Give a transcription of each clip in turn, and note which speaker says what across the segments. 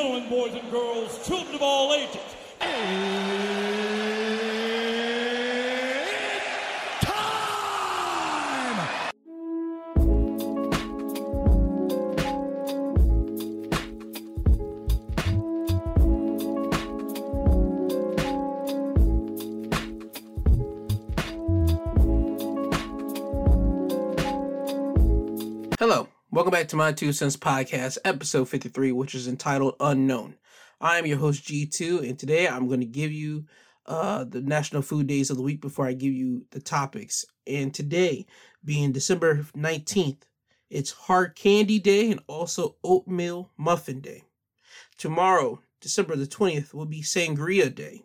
Speaker 1: gentlemen, boys and girls, children of all ages.
Speaker 2: To my Two Cents Podcast, episode 53, which is entitled Unknown. I am your host, G2, and today I'm going to give you uh, the National Food Days of the week before I give you the topics. And today, being December 19th, it's Hard Candy Day and also Oatmeal Muffin Day. Tomorrow, December the 20th, will be Sangria Day.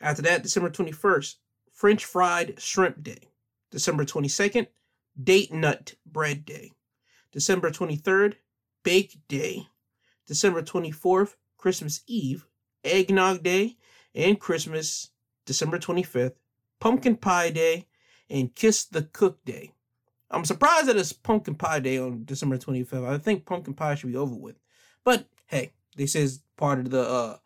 Speaker 2: After that, December 21st, French Fried Shrimp Day. December 22nd, Date Nut Bread Day. December 23rd, Bake Day. December 24th, Christmas Eve, Eggnog Day, and Christmas, December 25th, Pumpkin Pie Day, and Kiss the Cook Day. I'm surprised that it's Pumpkin Pie Day on December 25th. I think pumpkin pie should be over with. But hey, this is part of the uh,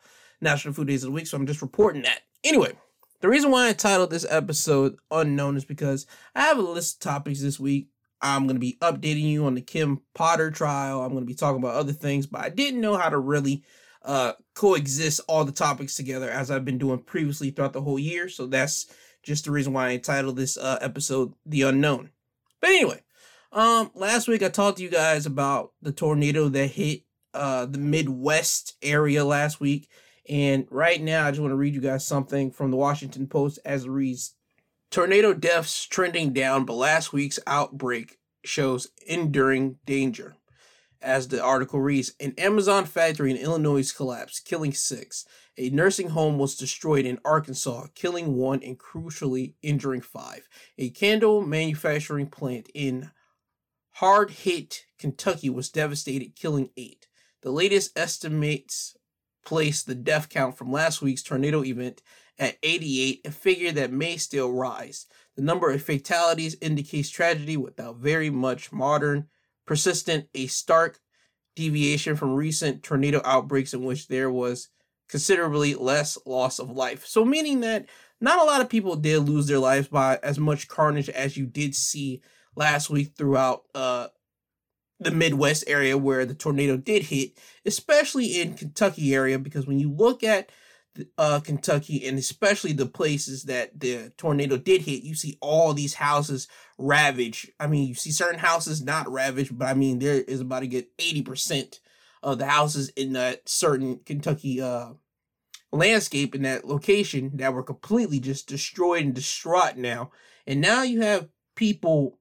Speaker 2: National Food Days of the Week, so I'm just reporting that. Anyway, the reason why I titled this episode Unknown is because I have a list of topics this week. I'm going to be updating you on the Kim Potter trial. I'm going to be talking about other things, but I didn't know how to really uh, coexist all the topics together as I've been doing previously throughout the whole year. So that's just the reason why I entitled this uh, episode The Unknown. But anyway, um, last week I talked to you guys about the tornado that hit uh, the Midwest area last week. And right now, I just want to read you guys something from the Washington Post as it reads Tornado deaths trending down, but last week's outbreak shows enduring danger. As the article reads, an Amazon factory in Illinois collapsed, killing six. A nursing home was destroyed in Arkansas, killing one and crucially injuring five. A candle manufacturing plant in hard hit Kentucky was devastated, killing eight. The latest estimates place the death count from last week's tornado event at 88, a figure that may still rise. The number of fatalities indicates tragedy without very much modern, persistent, a stark deviation from recent tornado outbreaks in which there was considerably less loss of life. So, meaning that not a lot of people did lose their lives by as much carnage as you did see last week throughout uh, the Midwest area where the tornado did hit, especially in Kentucky area, because when you look at uh, Kentucky and especially the places that the tornado did hit, you see all these houses ravaged. I mean, you see certain houses not ravaged, but I mean, there is about to get 80% of the houses in that certain Kentucky uh, landscape in that location that were completely just destroyed and distraught now. And now you have people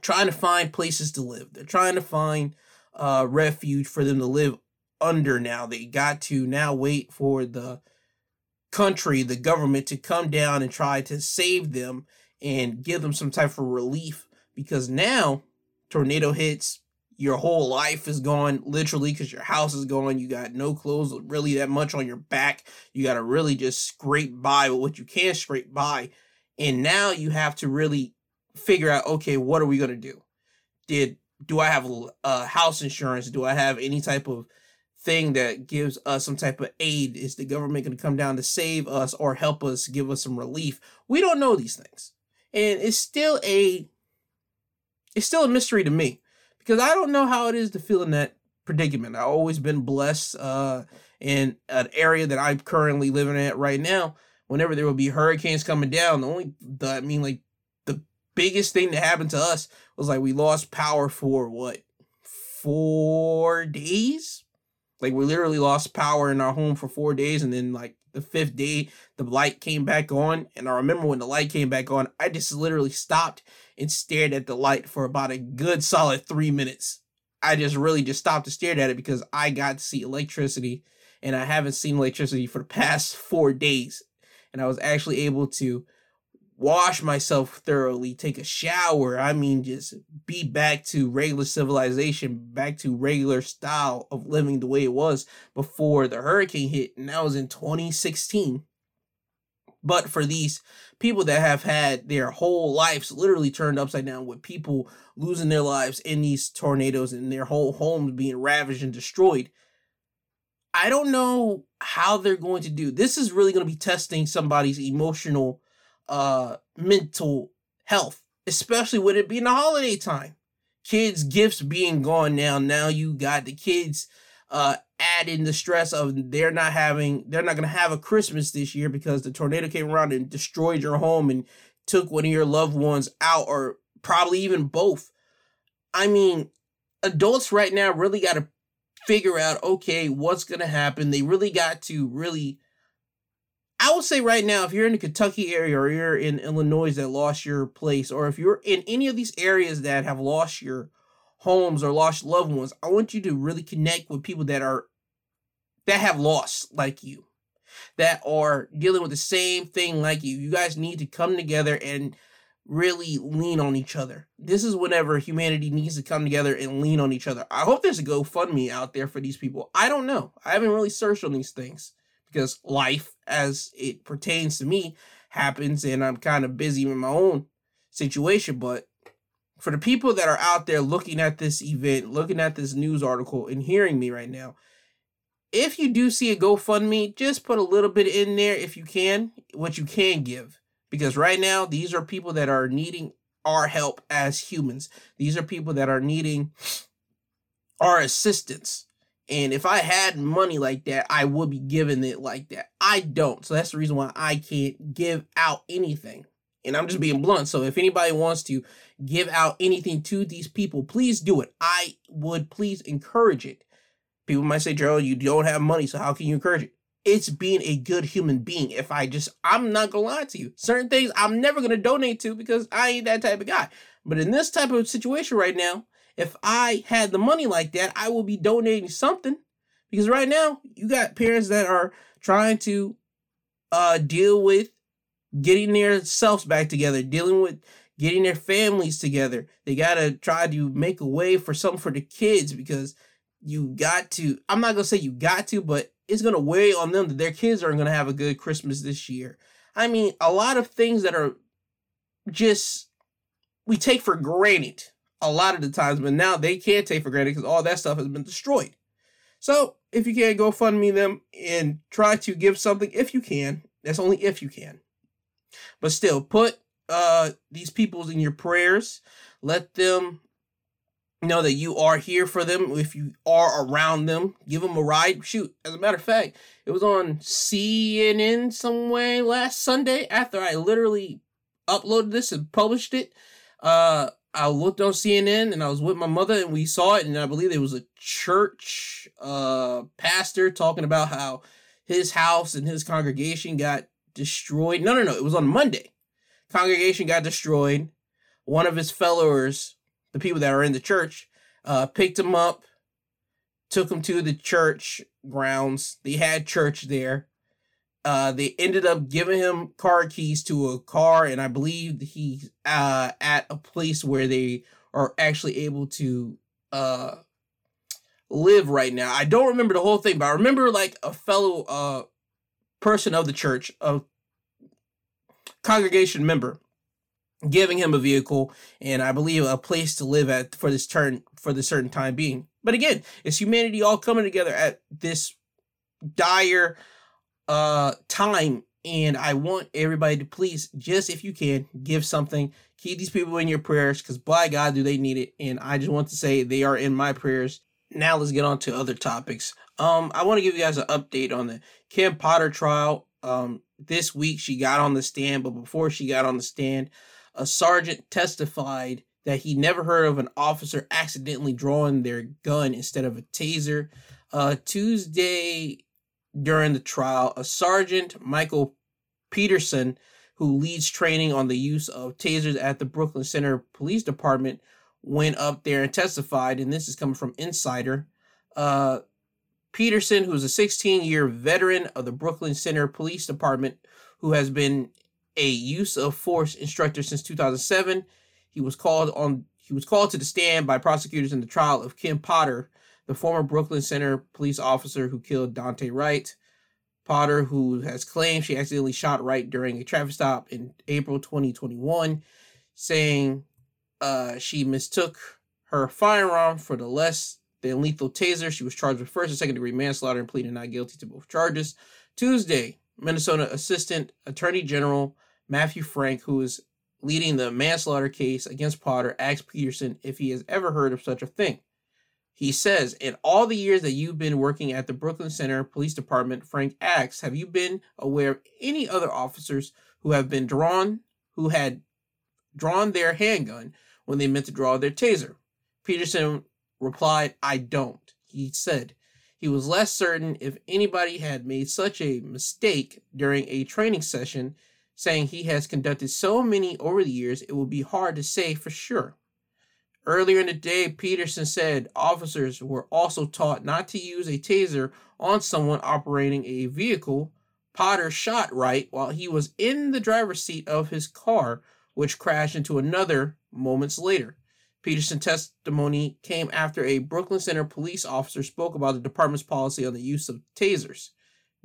Speaker 2: trying to find places to live. They're trying to find uh, refuge for them to live under now. They got to now wait for the country, the government to come down and try to save them and give them some type of relief because now tornado hits your whole life is gone literally because your house is gone. You got no clothes really that much on your back. You got to really just scrape by with what you can scrape by. And now you have to really figure out okay what are we going to do? Did do i have uh, house insurance? Do i have any type of thing that gives us some type of aid is the government going to come down to save us or help us give us some relief. We don't know these things. And it's still a it's still a mystery to me because i don't know how it is to feel in that predicament. I've always been blessed uh in an area that i'm currently living at right now. Whenever there will be hurricanes coming down the only the, i mean like the biggest thing that happened to us was like we lost power for what four days like we literally lost power in our home for four days, and then like the fifth day, the light came back on. And I remember when the light came back on, I just literally stopped and stared at the light for about a good solid three minutes. I just really just stopped and stared at it because I got to see electricity, and I haven't seen electricity for the past four days. And I was actually able to wash myself thoroughly, take a shower. I mean, just be back to regular civilization, back to regular style of living the way it was before the hurricane hit. And that was in 2016. But for these people that have had their whole lives literally turned upside down with people losing their lives in these tornadoes and their whole homes being ravaged and destroyed, I don't know how they're going to do. This is really going to be testing somebody's emotional, uh, mental health, especially with it being the holiday time. Kids' gifts being gone now. Now you got the kids uh adding the stress of they're not having they're not gonna have a Christmas this year because the tornado came around and destroyed your home and took one of your loved ones out, or probably even both. I mean, adults right now really got to figure out okay, what's going to happen. They really got to really. I would say right now, if you're in the Kentucky area or you're in Illinois that lost your place, or if you're in any of these areas that have lost your homes or lost loved ones, I want you to really connect with people that are that have lost like you, that are dealing with the same thing like you. You guys need to come together and really lean on each other. This is whenever humanity needs to come together and lean on each other. I hope there's a GoFundMe out there for these people. I don't know. I haven't really searched on these things because life, as it pertains to me, happens and I'm kind of busy with my own situation. But for the people that are out there looking at this event, looking at this news article, and hearing me right now, if you do see a GoFundMe, just put a little bit in there if you can, what you can give because right now these are people that are needing our help as humans. These are people that are needing our assistance. And if I had money like that, I would be giving it like that. I don't. So that's the reason why I can't give out anything. And I'm just being blunt. So if anybody wants to give out anything to these people, please do it. I would please encourage it. People might say, Gerald, you don't have money, so how can you encourage it? it's being a good human being. If I just, I'm not gonna lie to you. Certain things I'm never gonna donate to because I ain't that type of guy. But in this type of situation right now, if I had the money like that, I will be donating something. Because right now, you got parents that are trying to uh deal with getting their selves back together, dealing with getting their families together. They gotta try to make a way for something for the kids because you got to, I'm not gonna say you got to, but it's going to weigh on them that their kids aren't going to have a good Christmas this year. I mean, a lot of things that are just we take for granted a lot of the times, but now they can't take for granted because all that stuff has been destroyed. So if you can, go fund me them and try to give something if you can. That's only if you can. But still, put uh these peoples in your prayers. Let them know that you are here for them if you are around them give them a ride shoot as a matter of fact it was on cnn some way last sunday after i literally uploaded this and published it uh i looked on cnn and i was with my mother and we saw it and i believe it was a church uh pastor talking about how his house and his congregation got destroyed no no no it was on monday congregation got destroyed one of his followers the people that are in the church, uh, picked him up, took him to the church grounds. They had church there. Uh, they ended up giving him car keys to a car, and I believe he's uh, at a place where they are actually able to uh, live right now. I don't remember the whole thing, but I remember like a fellow uh, person of the church, a congregation member, giving him a vehicle and I believe a place to live at for this turn for the certain time being. But again, it's humanity all coming together at this dire uh time and I want everybody to please just if you can give something keep these people in your prayers cuz by God do they need it and I just want to say they are in my prayers. Now let's get on to other topics. Um I want to give you guys an update on the Kim Potter trial. Um this week she got on the stand but before she got on the stand a sergeant testified that he never heard of an officer accidentally drawing their gun instead of a taser. Uh, Tuesday during the trial, a sergeant, Michael Peterson, who leads training on the use of tasers at the Brooklyn Center Police Department, went up there and testified. And this is coming from Insider. Uh, Peterson, who's a 16 year veteran of the Brooklyn Center Police Department, who has been a use of force instructor since 2007. He was called on he was called to the stand by prosecutors in the trial of Kim Potter, the former Brooklyn Center police officer who killed Daunte Wright. Potter, who has claimed she accidentally shot Wright during a traffic stop in April 2021, saying uh, she mistook her firearm for the less than lethal taser. She was charged with first and second degree manslaughter and pleaded not guilty to both charges. Tuesday, Minnesota Assistant Attorney General Matthew Frank, who is leading the manslaughter case against Potter, asked Peterson if he has ever heard of such a thing. He says, In all the years that you've been working at the Brooklyn Center Police Department, Frank asks, Have you been aware of any other officers who have been drawn, who had drawn their handgun when they meant to draw their taser? Peterson replied, I don't. He said he was less certain if anybody had made such a mistake during a training session, saying he has conducted so many over the years, it would be hard to say for sure. Earlier in the day, Peterson said officers were also taught not to use a taser on someone operating a vehicle. Potter shot Wright while he was in the driver's seat of his car, which crashed into another moments later. Peterson's testimony came after a Brooklyn Center police officer spoke about the department's policy on the use of tasers.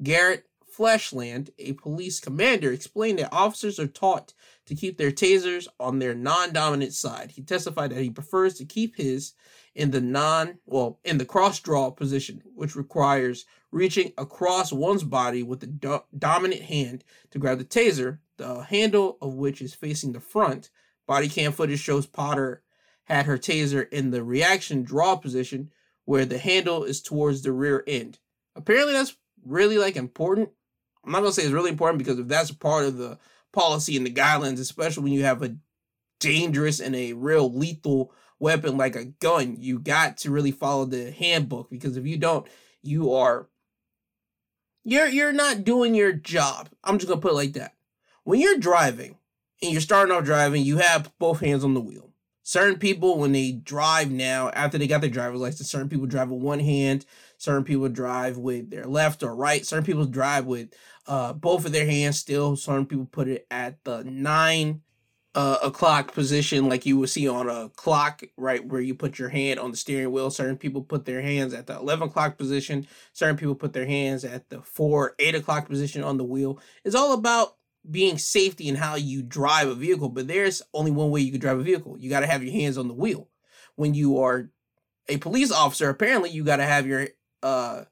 Speaker 2: Garrett Fleshland, a police commander, explained that officers are taught to keep their tasers on their non-dominant side. He testified that he prefers to keep his in the non, well, in the cross draw position, which requires reaching across one's body with the do- dominant hand to grab the taser, the handle of which is facing the front. Body cam footage shows Potter had her taser in the reaction draw position where the handle is towards the rear end. Apparently that's really like important I'm not gonna say it's really important because if that's part of the policy and the guidelines, especially when you have a dangerous and a real lethal weapon like a gun, you got to really follow the handbook because if you don't, you are you're you're not doing your job. I'm just gonna put it like that. When you're driving and you're starting off driving, you have both hands on the wheel. Certain people, when they drive now, after they got their driver's license, certain people drive with one hand, certain people drive with their left or right, certain people drive with uh, both of their hands still. Certain people put it at the nine uh, o'clock position, like you would see on a clock, right where you put your hand on the steering wheel. Certain people put their hands at the 11 o'clock position. Certain people put their hands at the four, eight o'clock position on the wheel. It's all about being safety and how you drive a vehicle, but there's only one way you can drive a vehicle. You got to have your hands on the wheel. When you are a police officer, apparently you got to have your uh,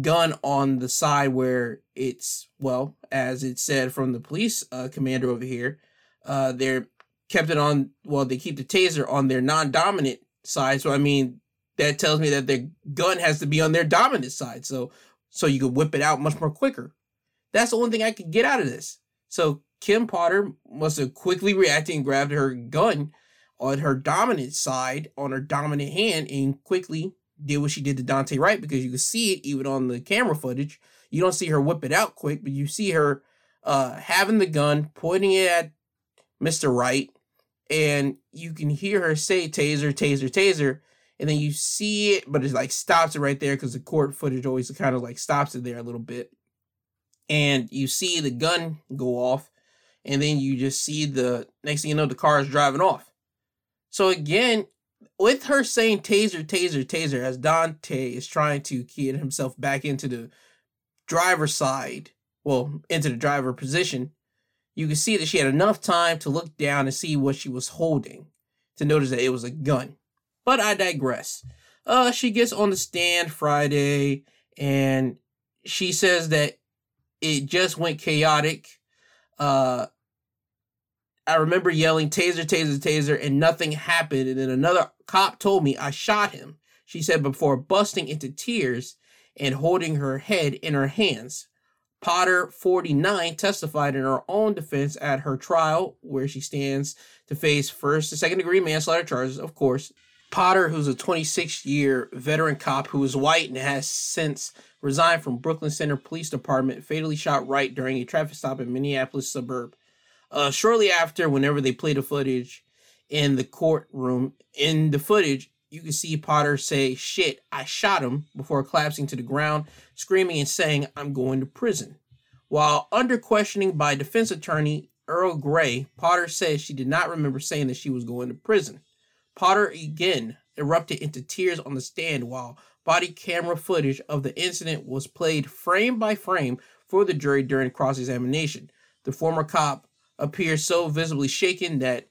Speaker 2: gun on the side where it's well, as it said from the police uh, commander over here. Uh, they're kept it on. Well, they keep the taser on their non-dominant side. So I mean, that tells me that their gun has to be on their dominant side. So so you could whip it out much more quicker. That's the only thing I could get out of this. So Kim Potter must have quickly reacted and grabbed her gun on her dominant side, on her dominant hand, and quickly did what she did to Daunte Wright because you can see it even on the camera footage. You don't see her whip it out quick, but you see her uh, having the gun, pointing it at Mr. Wright, and you can hear her say taser, taser, taser. And then you see it, but it like stops it right there because the court footage always kind of like stops it there a little bit and you see the gun go off, and then you just see the next thing you know, the car is driving off. So again, with her saying taser, taser, taser, as Daunte is trying to key himself back into the driver's side, well, into the driver position, you can see that she had enough time to look down and see what she was holding to notice that it was a gun. But I digress. Uh, she gets on the stand Friday and she says that it just went chaotic. Uh, I remember yelling taser, taser, taser, and nothing happened. And then another cop told me I shot him. She said before busting into tears and holding her head in her hands. Potter, 49, testified in her own defense at her trial, where she stands to face first and second degree manslaughter charges, of course. Potter, who's a 26 year veteran cop who is white and has since resigned from Brooklyn Center Police Department, fatally shot Wright during a traffic stop in Minneapolis suburb. Uh, shortly after, whenever they play the footage in the courtroom, in the footage, you can see Potter say, Shit, I shot him, before collapsing to the ground, screaming and saying, I'm going to prison. While under questioning by defense attorney Earl Gray, Potter says she did not remember saying that she was going to prison. Potter again erupted into tears on the stand while body camera footage of the incident was played frame by frame for the jury during cross examination. The former cop appeared so visibly shaken that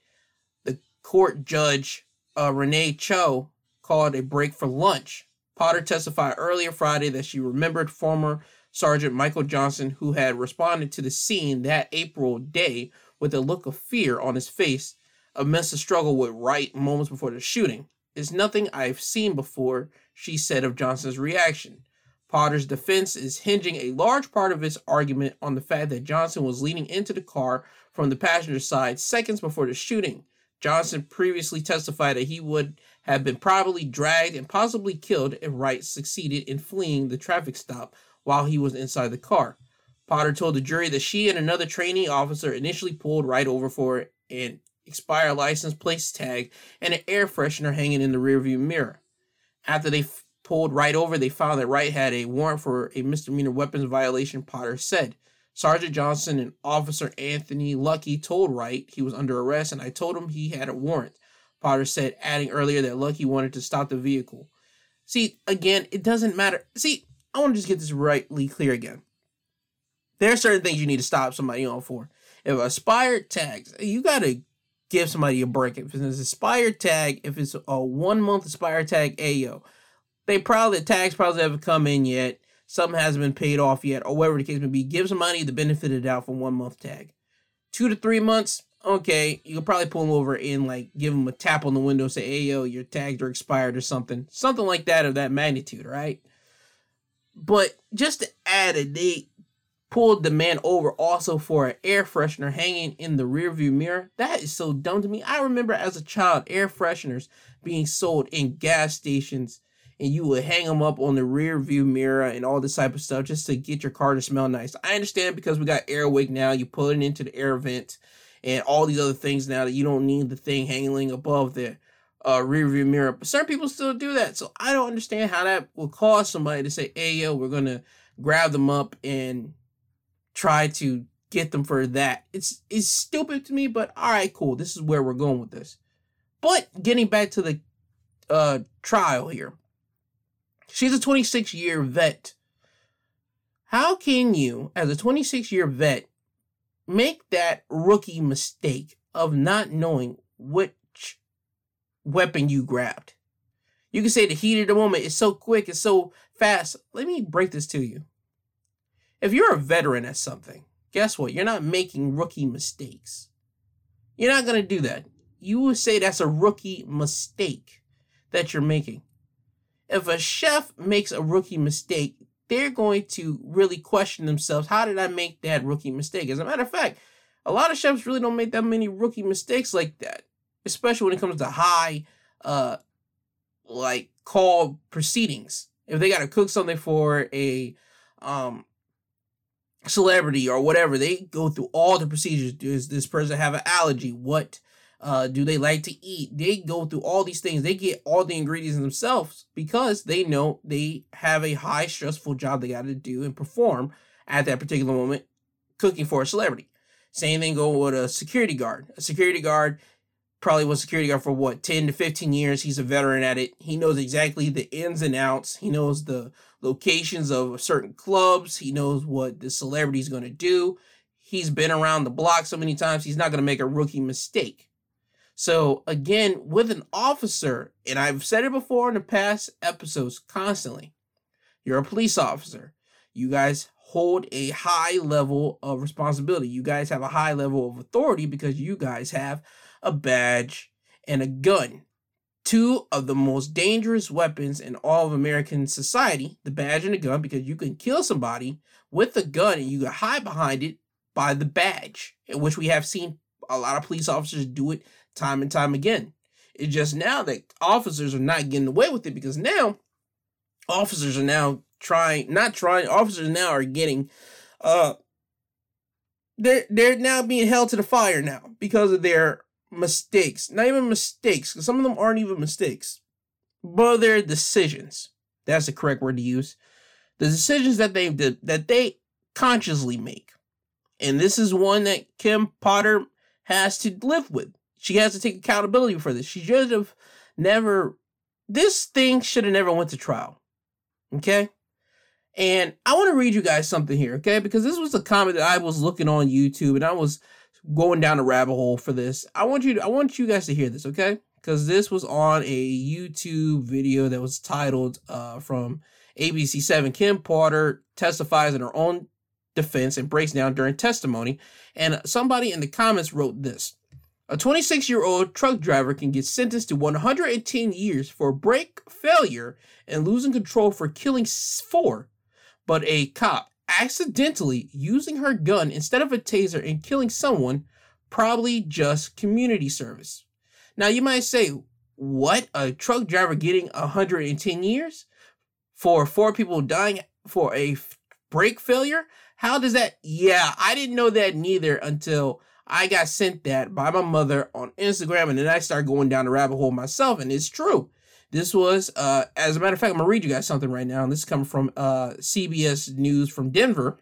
Speaker 2: the court judge, uh, Renee Cho, called a break for lunch. Potter testified earlier Friday that she remembered former Sergeant Mychal Johnson, who had responded to the scene that April day with a look of fear on his face amidst the struggle with Wright moments before the shooting. It's nothing I've seen before, she said of Johnson's reaction. Potter's defense is hinging a large part of his argument on the fact that Johnson was leaning into the car from the passenger side seconds before the shooting. Johnson previously testified that he would have been probably dragged and possibly killed if Wright succeeded in fleeing the traffic stop while he was inside the car. Potter told the jury that she and another trainee officer initially pulled Wright over for an expired license plate tag and an air freshener hanging in the rearview mirror. After they f- pulled Wright over, they found that Wright had a warrant for a misdemeanor weapons violation, Potter said. Sergeant Johnson and Officer Anthony Luckey told Wright he was under arrest, and I told him he had a warrant. Potter said, adding earlier that Luckey wanted to stop the vehicle. See, again, it doesn't matter. See, I want to just get this rightly clear again. There are certain things you need to stop somebody on for. If expired tags, you got to give somebody a break. If it's an expired tag, if it's a one month expired tag, ayo, they probably the tags probably haven't come in yet something hasn't been paid off yet, or whatever the case may be, give money the benefit of the doubt for one month tag. Two to three months, okay, you can probably pull them over and like give them a tap on the window, say, hey yo, your tags are expired or something. Something like that of that magnitude, right? But just to add a date, pulled the man over also for an air freshener hanging in the rearview mirror. That is so dumb to me. I remember as a child air fresheners being sold in gas stations and you would hang them up on the rear view mirror and all this type of stuff just to get your car to smell nice. I understand because we got air wick now, you put it into the air vent and all these other things now that you don't need the thing hanging above the uh, rear view mirror. But certain people still do that. So I don't understand how that will cause somebody to say, hey, yo, we're going to grab them up and try to get them for that. It's, it's stupid to me, but all right, cool. This is where we're going with this. But getting back to the uh, trial here. She's a 26 year vet. How can you, as a 26 year vet, make that rookie mistake of not knowing which weapon you grabbed? You can say the heat of the moment is so quick, it's so fast. Let me break this to you. If you're a veteran at something, guess what? You're not making rookie mistakes. You're not going to do that. You would say that's a rookie mistake that you're making if a chef makes a rookie mistake, they're going to really question themselves. How did I make that rookie mistake? As a matter of fact, a lot of chefs really don't make that many rookie mistakes like that, especially when it comes to high, uh, like call proceedings. If they got to cook something for a, um, celebrity or whatever, they go through all the procedures. Does this person have an allergy? What uh, do they like to eat? They go through all these things. They get all the ingredients themselves because they know they have a high stressful job they got to do and perform at that particular moment, cooking for a celebrity. Same thing go with a security guard. A security guard probably was security guard for what 10 to 15 years. He's a veteran at it. He knows exactly the ins and outs. He knows the locations of certain clubs. He knows what the celebrity is going to do. He's been around the block so many times. He's not going to make a rookie mistake. So again, with an officer, and I've said it before in the past episodes constantly, you're a police officer. You guys hold a high level of responsibility. You guys have a high level of authority because you guys have a badge and a gun. Two of the most dangerous weapons in all of American society, the badge and the gun, because you can kill somebody with a gun and you can hide behind it by the badge, in which we have seen a lot of police officers do it time and time again. It's just now that officers are not getting away with it because now officers are now trying, not trying, officers now are getting, uh, they're they're now being held to the fire now because of their mistakes. Not even mistakes, because some of them aren't even mistakes, but their decisions. That's the correct word to use. The decisions that they that they consciously make, and this is one that Kim Potter has to live with. She has to take accountability for this. She should have never. This thing should have never went to trial. Okay. And I want to read you guys something here, okay? Because this was a comment that I was looking on YouTube and I was going down a rabbit hole for this. I want you to, I want you guys to hear this, okay? because this was on a YouTube video that was titled uh, from ABC7. Kim Potter testifies in her own defense and breaks down during testimony. And somebody in the comments wrote this A 26 year old truck driver can get sentenced to 110 years for brake failure and losing control for killing four, but a cop accidentally using her gun instead of a taser and killing someone, probably just community service. Now you might say, what? A truck driver getting 110 years for four people dying for a brake failure? How does that? Yeah, I didn't know that neither until I got sent that by my mother on Instagram, and then I started going down the rabbit hole myself, and it's true. This was, uh, as a matter of fact, I'm gonna read you guys something right now. And this is coming from uh, CBS News from Denver.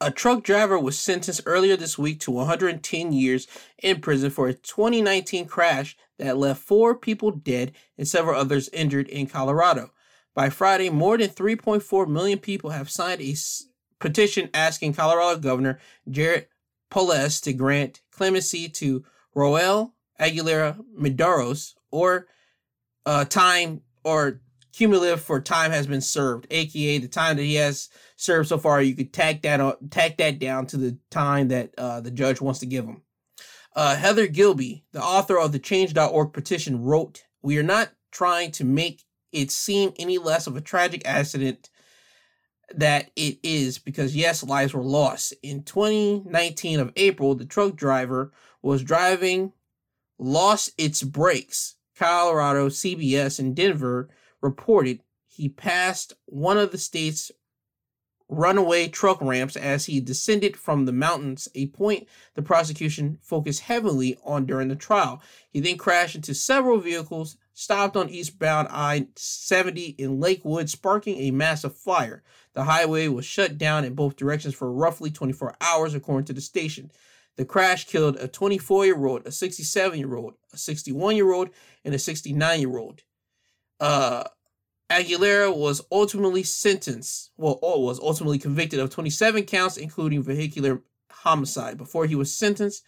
Speaker 2: A truck driver was sentenced earlier this week to 110 years in prison for a 2019 crash that left four people dead and several others injured in Colorado. By Friday, more than 3.4 million people have signed a petition asking Colorado Governor Jared Polis to grant clemency to Rogel Aguilera Mederos or uh, time or cumulative for time has been served, aka the time that he has served so far. You could tack that on, tag that down to the time that uh, the judge wants to give him. Uh, Heather Gilby, the author of the Change.org petition, wrote, "We are not trying to make it seem any less of a tragic accident that it is because yes, lives were lost. In 2019 of April, the truck driver was driving, lost its brakes. Colorado, CBS, and Denver reported he passed one of the state's runaway truck ramps as he descended from the mountains, a point the prosecution focused heavily on during the trial. He then crashed into several vehicles, stopped on eastbound I 70 in Lakewood, sparking a massive fire. The highway was shut down in both directions for roughly 24 hours, according to the station. The crash killed a 24 year old, a 67 year old, a 61 year old, and a 69 year old. Uh, Aguilera was ultimately sentenced, well, was ultimately convicted of 27 counts, including vehicular homicide. Before he was sentenced,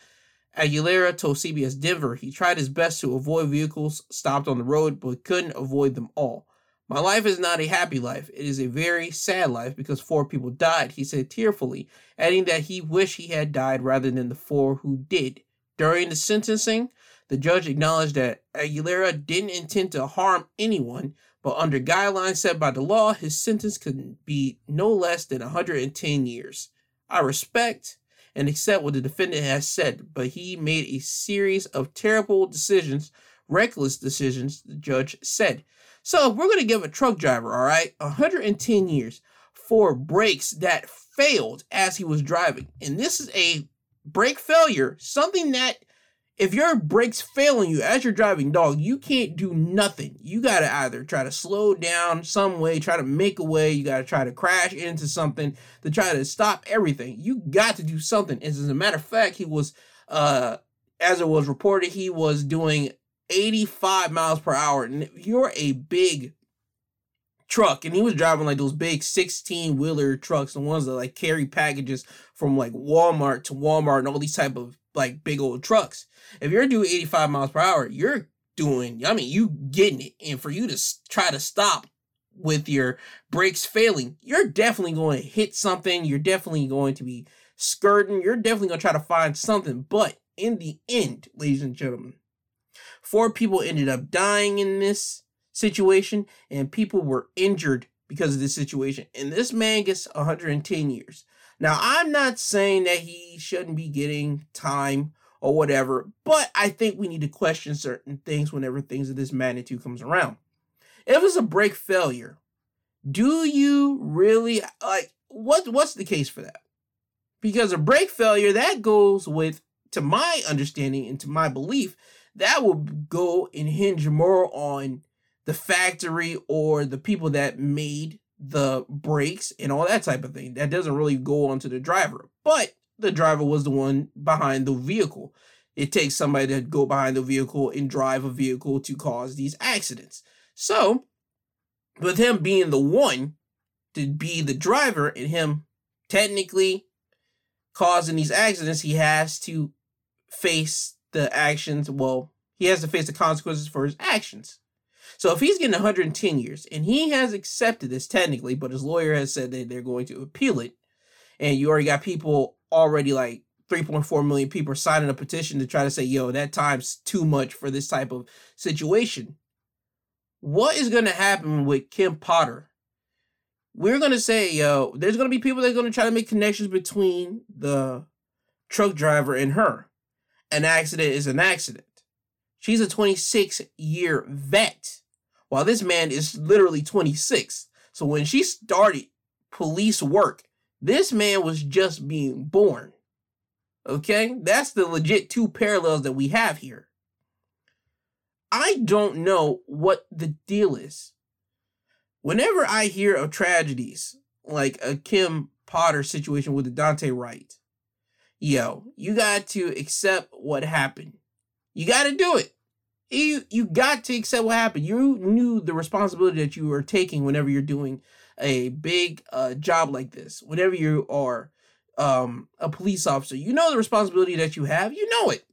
Speaker 2: Aguilera told CBS Denver he tried his best to avoid vehicles stopped on the road, but couldn't avoid them all. My life is not a happy life. It is a very sad life because four people died, he said tearfully, adding that he wished he had died rather than the four who did. During the sentencing, the judge acknowledged that Aguilera didn't intend to harm anyone, but under guidelines set by the law, his sentence could be no less than 110 years. I respect and accept what the defendant has said, but he made a series of terrible decisions, reckless decisions, the judge said. So we're going to give a truck driver, all right, 110 years for brakes that failed as he was driving. And this is a brake failure, something that if your brakes failing you as you're driving, dog, you can't do nothing. You got to either try to slow down some way, try to make a way, you got to try to crash into something to try to stop everything. You got to do something. As a matter of fact, he was, uh, as it was reported, he was doing 85 miles per hour. And if you're a big truck, and he was driving like those big 16 wheeler trucks, the ones that like carry packages from like Walmart to Walmart and all these type of like big old trucks. If you're doing 85 miles per hour, you're doing, I mean, you getting it. And for you to try to stop with your brakes failing, you're definitely going to hit something. You're definitely going to be skirting. You're definitely going to try to find something. But in the end, ladies and gentlemen, four people ended up dying in this situation and people were injured because of this situation. And this man gets 110 years. Now, I'm not saying that he shouldn't be getting time or whatever, but I think we need to question certain things whenever things of this magnitude comes around. If it's a brake failure, do you really like what what's the case for that? Because a brake failure that goes with to my understanding and to my belief, that will go and hinge more on the factory or the people that made the brakes and all that type of thing. That doesn't really go onto the driver. But the driver was the one behind the vehicle. It takes somebody to go behind the vehicle and drive a vehicle to cause these accidents. So, with him being the one to be the driver and him technically causing these accidents, he has to face the actions. Well, He has to face the consequences for his actions. So if he's getting 110 years and he has accepted this technically, but his lawyer has said that they're going to appeal it, and you already got people already like 3.4 million people are signing a petition to try to say, yo, that time's too much for this type of situation. What is going to happen with Kim Potter? We're going to say, yo, there's going to be people that are going to try to make connections between the truck driver and her. An accident is an accident. She's a 26 year vet, while this man is literally 26. So when she started police work, this man was just being born. Okay? That's the legit two parallels that we have here. I don't know what the deal is. Whenever I hear of tragedies like a Kim Potter situation with the Daunte Wright, yo, you got to accept what happened. You got to do it. You you got to accept what happened. You knew the responsibility that you were taking whenever you're doing a big uh, job like this. Whenever you are um, a police officer, you know the responsibility that you have. You know it.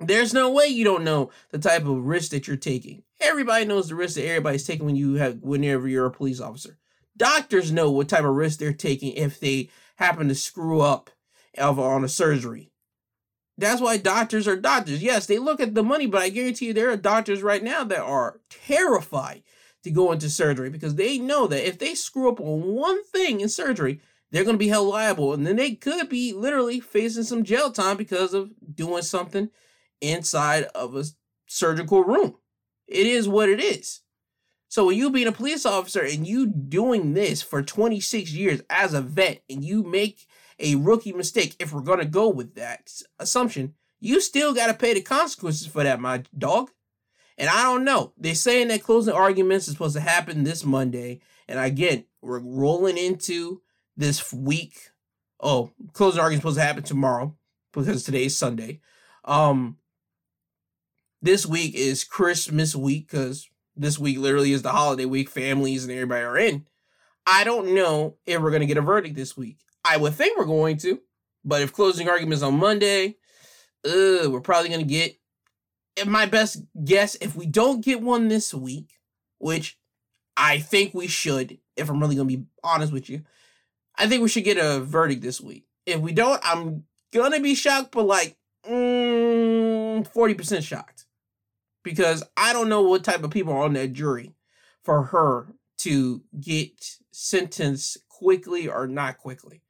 Speaker 2: There's no way you don't know the type of risk that you're taking. Everybody knows the risk that everybody's taking when you have whenever you're a police officer. Doctors know what type of risk they're taking if they happen to screw up on a surgery. That's why doctors are doctors. Yes, they look at the money, but I guarantee you there are doctors right now that are terrified to go into surgery because they know that if they screw up on one thing in surgery, they're going to be held liable and then they could be literally facing some jail time because of doing something inside of a surgical room. It is what it is. So when you being a police officer and you doing this for 26 years as a vet and you make a rookie mistake, if we're gonna go with that assumption, you still gotta pay the consequences for that, my dog. And I don't know. They're saying that closing arguments is supposed to happen this Monday. And again, we're rolling into this week. Oh, closing arguments supposed to happen tomorrow because today's Sunday. Um, this week is Christmas week because this week literally is the holiday week. Families and everybody are in. I don't know if we're going to get a verdict this week. I would think we're going to, but if closing arguments on Monday, we're probably going to get. My best guess, if we don't get one this week, which I think we should, if I'm really to be honest with you, I think we should get a verdict this week. If we don't, I'm to be shocked, but like mm, 40% shocked because I don't know what type of people are on that jury for her to get sentenced quickly or not quickly.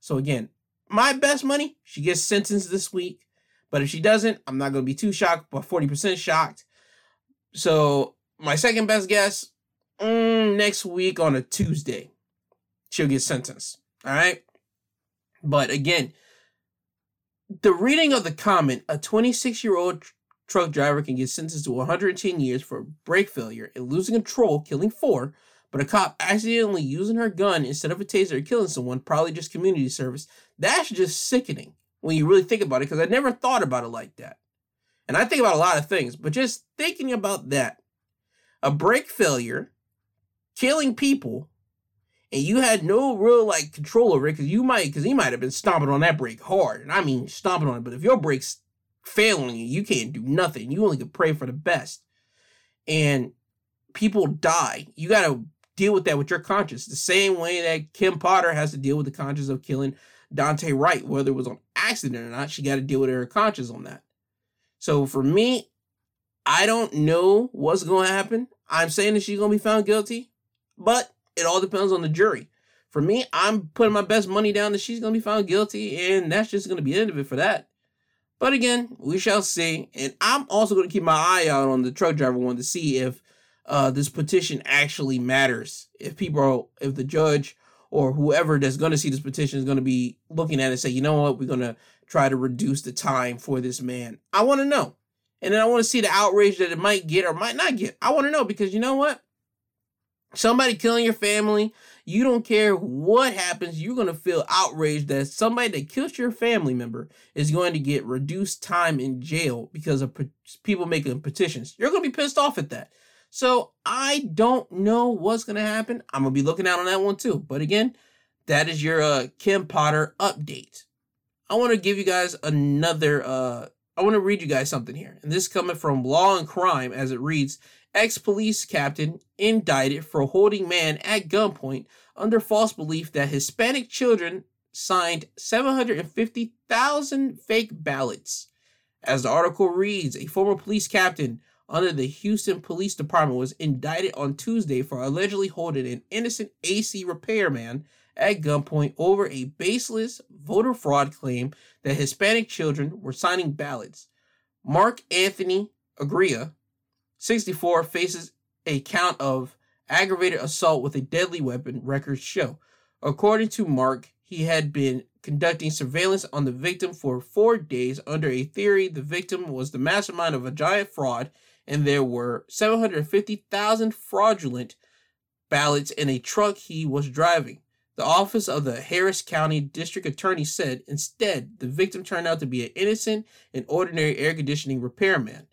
Speaker 2: So again, my best money, she gets sentenced this week. But if she doesn't, I'm not going to be too shocked, but 40% shocked. So my second best guess, mm, next week on a Tuesday, she'll get sentenced. All right. But again, the reading of the comment, a 26 year old truck driver can get sentenced to 110 years for brake failure and losing control, killing four, but a cop accidentally using her gun instead of a taser killing someone, probably just community service. That's just sickening when you really think about it, because I never thought about it like that. And I think about a lot of things, but just thinking about that, a brake failure, killing people, and you had no real like control over it because you might because he might have been stomping on that brake hard, and I mean stomping on it. But if your brake's failing you, you can't do nothing. You only can pray for the best. And people die. You got to deal with that with your conscience. The same way that Kim Potter has to deal with the conscience of killing Daunte Wright, whether it was on accident or not, she got to deal with her conscience on that. So for me, I don't know what's going to happen. I'm saying that she's going to be found guilty, but it all depends on the jury. For me, I'm putting my best money down that she's going to be found guilty, and that's just going to be the end of it for that. But again, we shall see. And I'm also going to keep my eye out on the truck driver one to see if uh, this petition actually matters. If people are, if the judge or whoever that's going to see this petition is going to be looking at it and say, you know what, we're going to try to reduce the time for this man. I want to know. And then I want to see the outrage that it might get or might not get. I want to know because you know what? Somebody killing your family, you don't care what happens, you're going to feel outraged that somebody that killed your family member is going to get reduced time in jail because of people making petitions. You're going to be pissed off at that. So I don't know what's going to happen. I'm going to be looking out on that one too. But again, that is your uh, Kim Potter update. I want to give you guys another uh, I want to read you guys something here. And this is coming from Law and Crime as it reads Ex police captain indicted for holding man at gunpoint under false belief that Hispanic children signed 750,000 fake ballots. As the article reads, a former police captain under the Houston Police Department was indicted on Tuesday for allegedly holding an innocent AC repairman at gunpoint over a baseless voter fraud claim that Hispanic children were signing ballots. Mark Anthony Aguirre, 64, faces a count of aggravated assault with a deadly weapon, records show. According to Mark, he had been conducting surveillance on the victim for four days under a theory the victim was the mastermind of a giant fraud and there were 750,000 fraudulent ballots in a truck he was driving. The office of the Harris County District Attorney said instead the victim turned out to be an innocent and ordinary air conditioning repairman.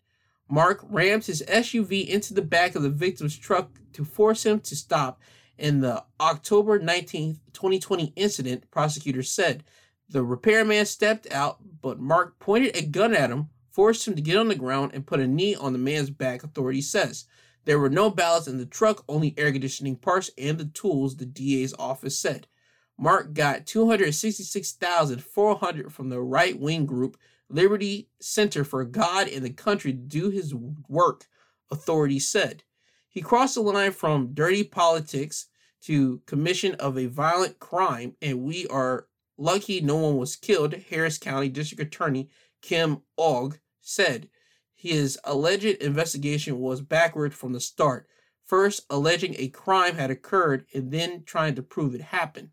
Speaker 2: Mark rammed his SUV into the back of the victim's truck to force him to stop. In the October 19, 2020 incident, prosecutors said the repairman stepped out, but Mark pointed a gun at him, forced him to get on the ground, and put a knee on the man's back, authority says. There were no ballots in the truck, only air conditioning parts and the tools, the DA's office said. Mark got 266,400 from the right-wing group Liberty Center for God and the Country to do his work, authorities said. He crossed the line from dirty politics to commission of a violent crime, and we are lucky no one was killed, Harris County District Attorney Kim Ogg said. His alleged investigation was backward from the start, first alleging a crime had occurred and then trying to prove it happened.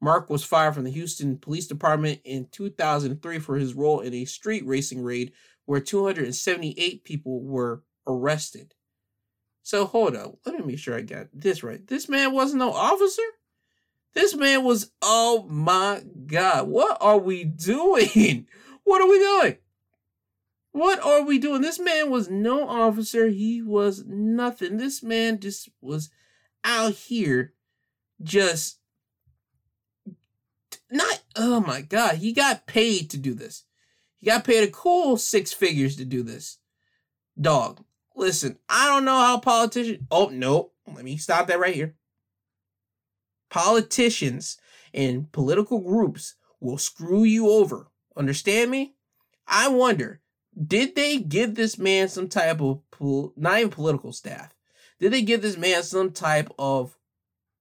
Speaker 2: Mark was fired from the Houston Police Department in 2003 for his role in a street racing raid where 278 people were arrested. So hold up, let me make sure I got this right. This man wasn't no officer? This man was, oh my God, what are we doing? What are we doing? What are we doing? This man was no officer. He was nothing. This man just was out here just not oh my god, he got paid to do this. He got paid a cool six figures to do this. Dog, listen, I don't know how politicians oh no, let me stop that right here. Politicians and political groups will screw you over. Understand me? I wonder, did they give this man some type of not even political staff? Did they give this man some type of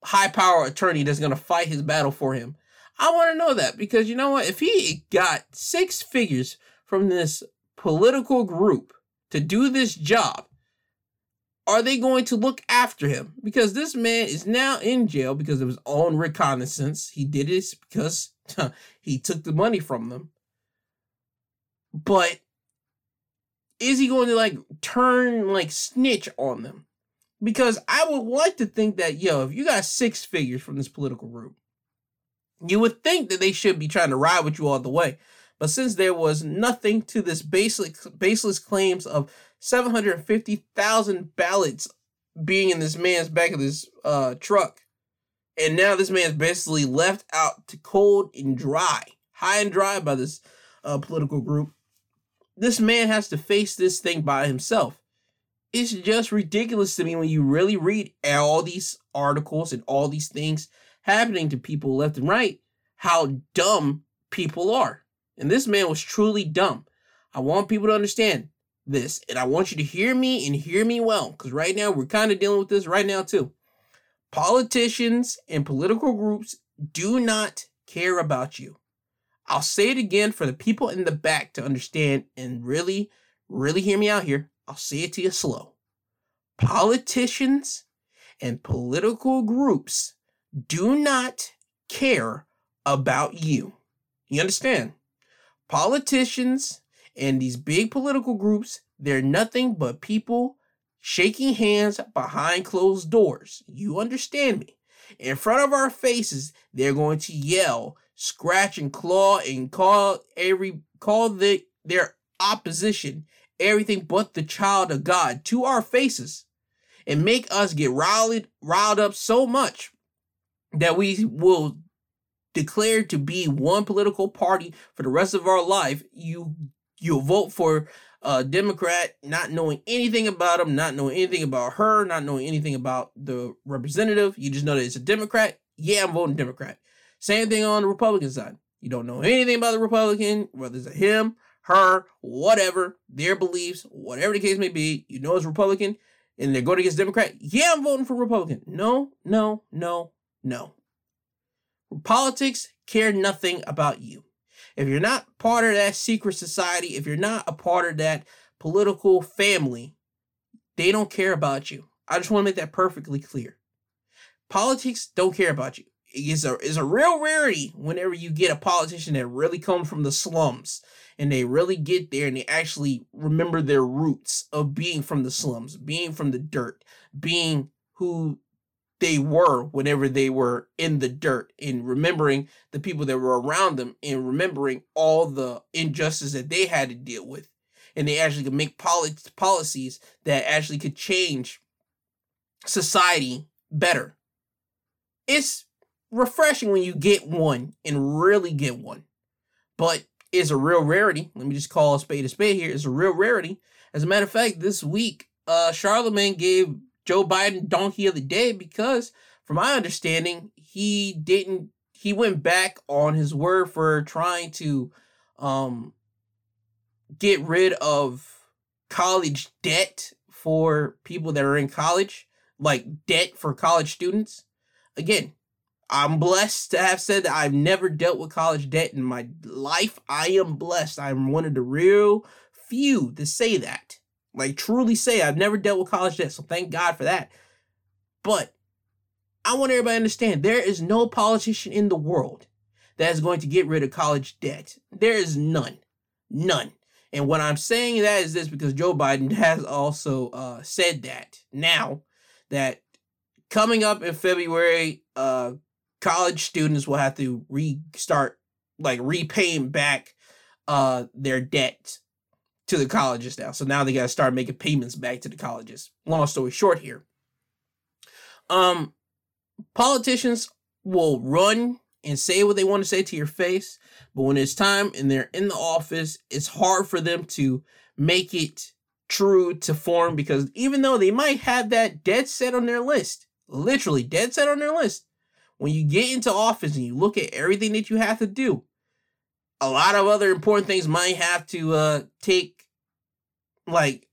Speaker 2: high power attorney that's going to fight his battle for him? I want to know that because you know what? If he got six figures from this political group to do this job, are they going to look after him? Because this man is now in jail because of his own reconnaissance. He did this because he took the money from them. But is he going to like turn like snitch on them? Because I would like to think that, yo, if you got six figures from this political group, you would think that they should be trying to ride with you all the way. But since there was nothing to this baseless, baseless claims of 750,000 ballots being in this man's back of this uh, truck, and now this man's basically left out to cold and dry, high and dry by this uh, political group, this man has to face this thing by himself. It's just ridiculous to me when you really read all these articles and all these things happening to people left and right, how dumb people are. And this man was truly dumb. I want people to understand this, and I want you to hear me and hear me well, because right now we're kind of dealing with this right now too. Politicians and political groups do not care about you. I'll say it again for the people in the back to understand and really, really hear me out here. I'll say it to you slow. Politicians and political groups do not care about you. You understand? Politicians and these big political groups, they're nothing but people shaking hands behind closed doors. You understand me? In front of our faces, they're going to yell, scratch and claw and call every call the their opposition everything but the child of God to our faces and make us get riled riled up so much that we will declare to be one political party for the rest of our life, you you'll vote for a Democrat, not knowing anything about him, not knowing anything about her, not knowing anything about the representative. You just know that it's a Democrat. Yeah, I'm voting Democrat. Same thing on the Republican side. You don't know anything about the Republican, whether it's a him, her, whatever, their beliefs, whatever the case may be. You know it's Republican, and they're going against Democrat. Yeah, I'm voting for Republican. No, no, no, no. Politics care nothing about you. If you're not part of that secret society, if you're not a part of that political family, they don't care about you. I just want to make that perfectly clear. Politics don't care about you. It's a, it's a real rarity whenever you get a politician that really comes from the slums and they really get there and they actually remember their roots of being from the slums, being from the dirt, being who they were whenever they were in the dirt and remembering the people that were around them and remembering all the injustice that they had to deal with. And they actually could make poli- policies that actually could change society better. It's refreshing when you get one and really get one but it's a real rarity let me just call a spade a spade here it's a real rarity as a matter of fact this week uh charlemagne gave Joe Biden donkey of the day because, from my understanding, he didn't. He went back on his word for trying to um, get rid of college debt for people that are in college, like debt for college students. Again, I'm blessed to have said that I've never dealt with college debt in my life. I am blessed. I'm one of the real few to say that. Like truly say I've never dealt with college debt, so thank God for that. But I want everybody to understand there is no politician in the world that is going to get rid of college debt. There is none. None. And what I'm saying that is this because Joe Biden has also uh, said that now that coming up in February, uh, college students will have to restart like repaying back uh, their debt to the colleges now. So now they got to start making payments back to the colleges. Long story short here. Um politicians will run and say what they want to say to your face, but when it's time and they're in the office, it's hard for them to make it true to form because even though they might have that dead set on their list, literally dead set on their list, when you get into office and you look at everything that you have to do, a lot of other important things might have to uh, take like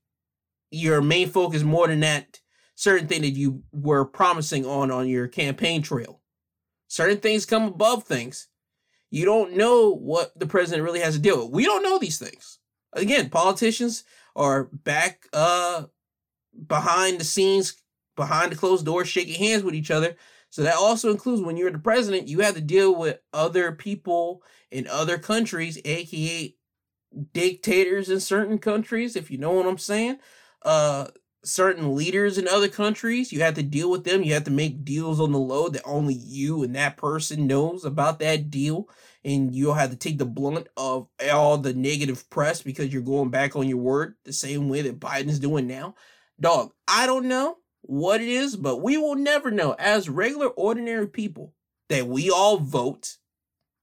Speaker 2: your main focus more than that certain thing that you were promising on on your campaign trail. Certain things come above things. You don't know what the president really has to deal with. We don't know these things. Again, politicians are back uh behind the scenes, behind the closed doors, shaking hands with each other. So that also includes when you're the president, you have to deal with other people in other countries, aka dictators in certain countries, if you know what I'm saying. Uh certain leaders in other countries, you have to deal with them. You have to make deals on the low that only you and that person knows about that deal. And you'll have to take the blunt of all the negative press because you're going back on your word the same way that Biden's doing now. Dog, I don't know what it is, but we will never know as regular, ordinary people that we all vote.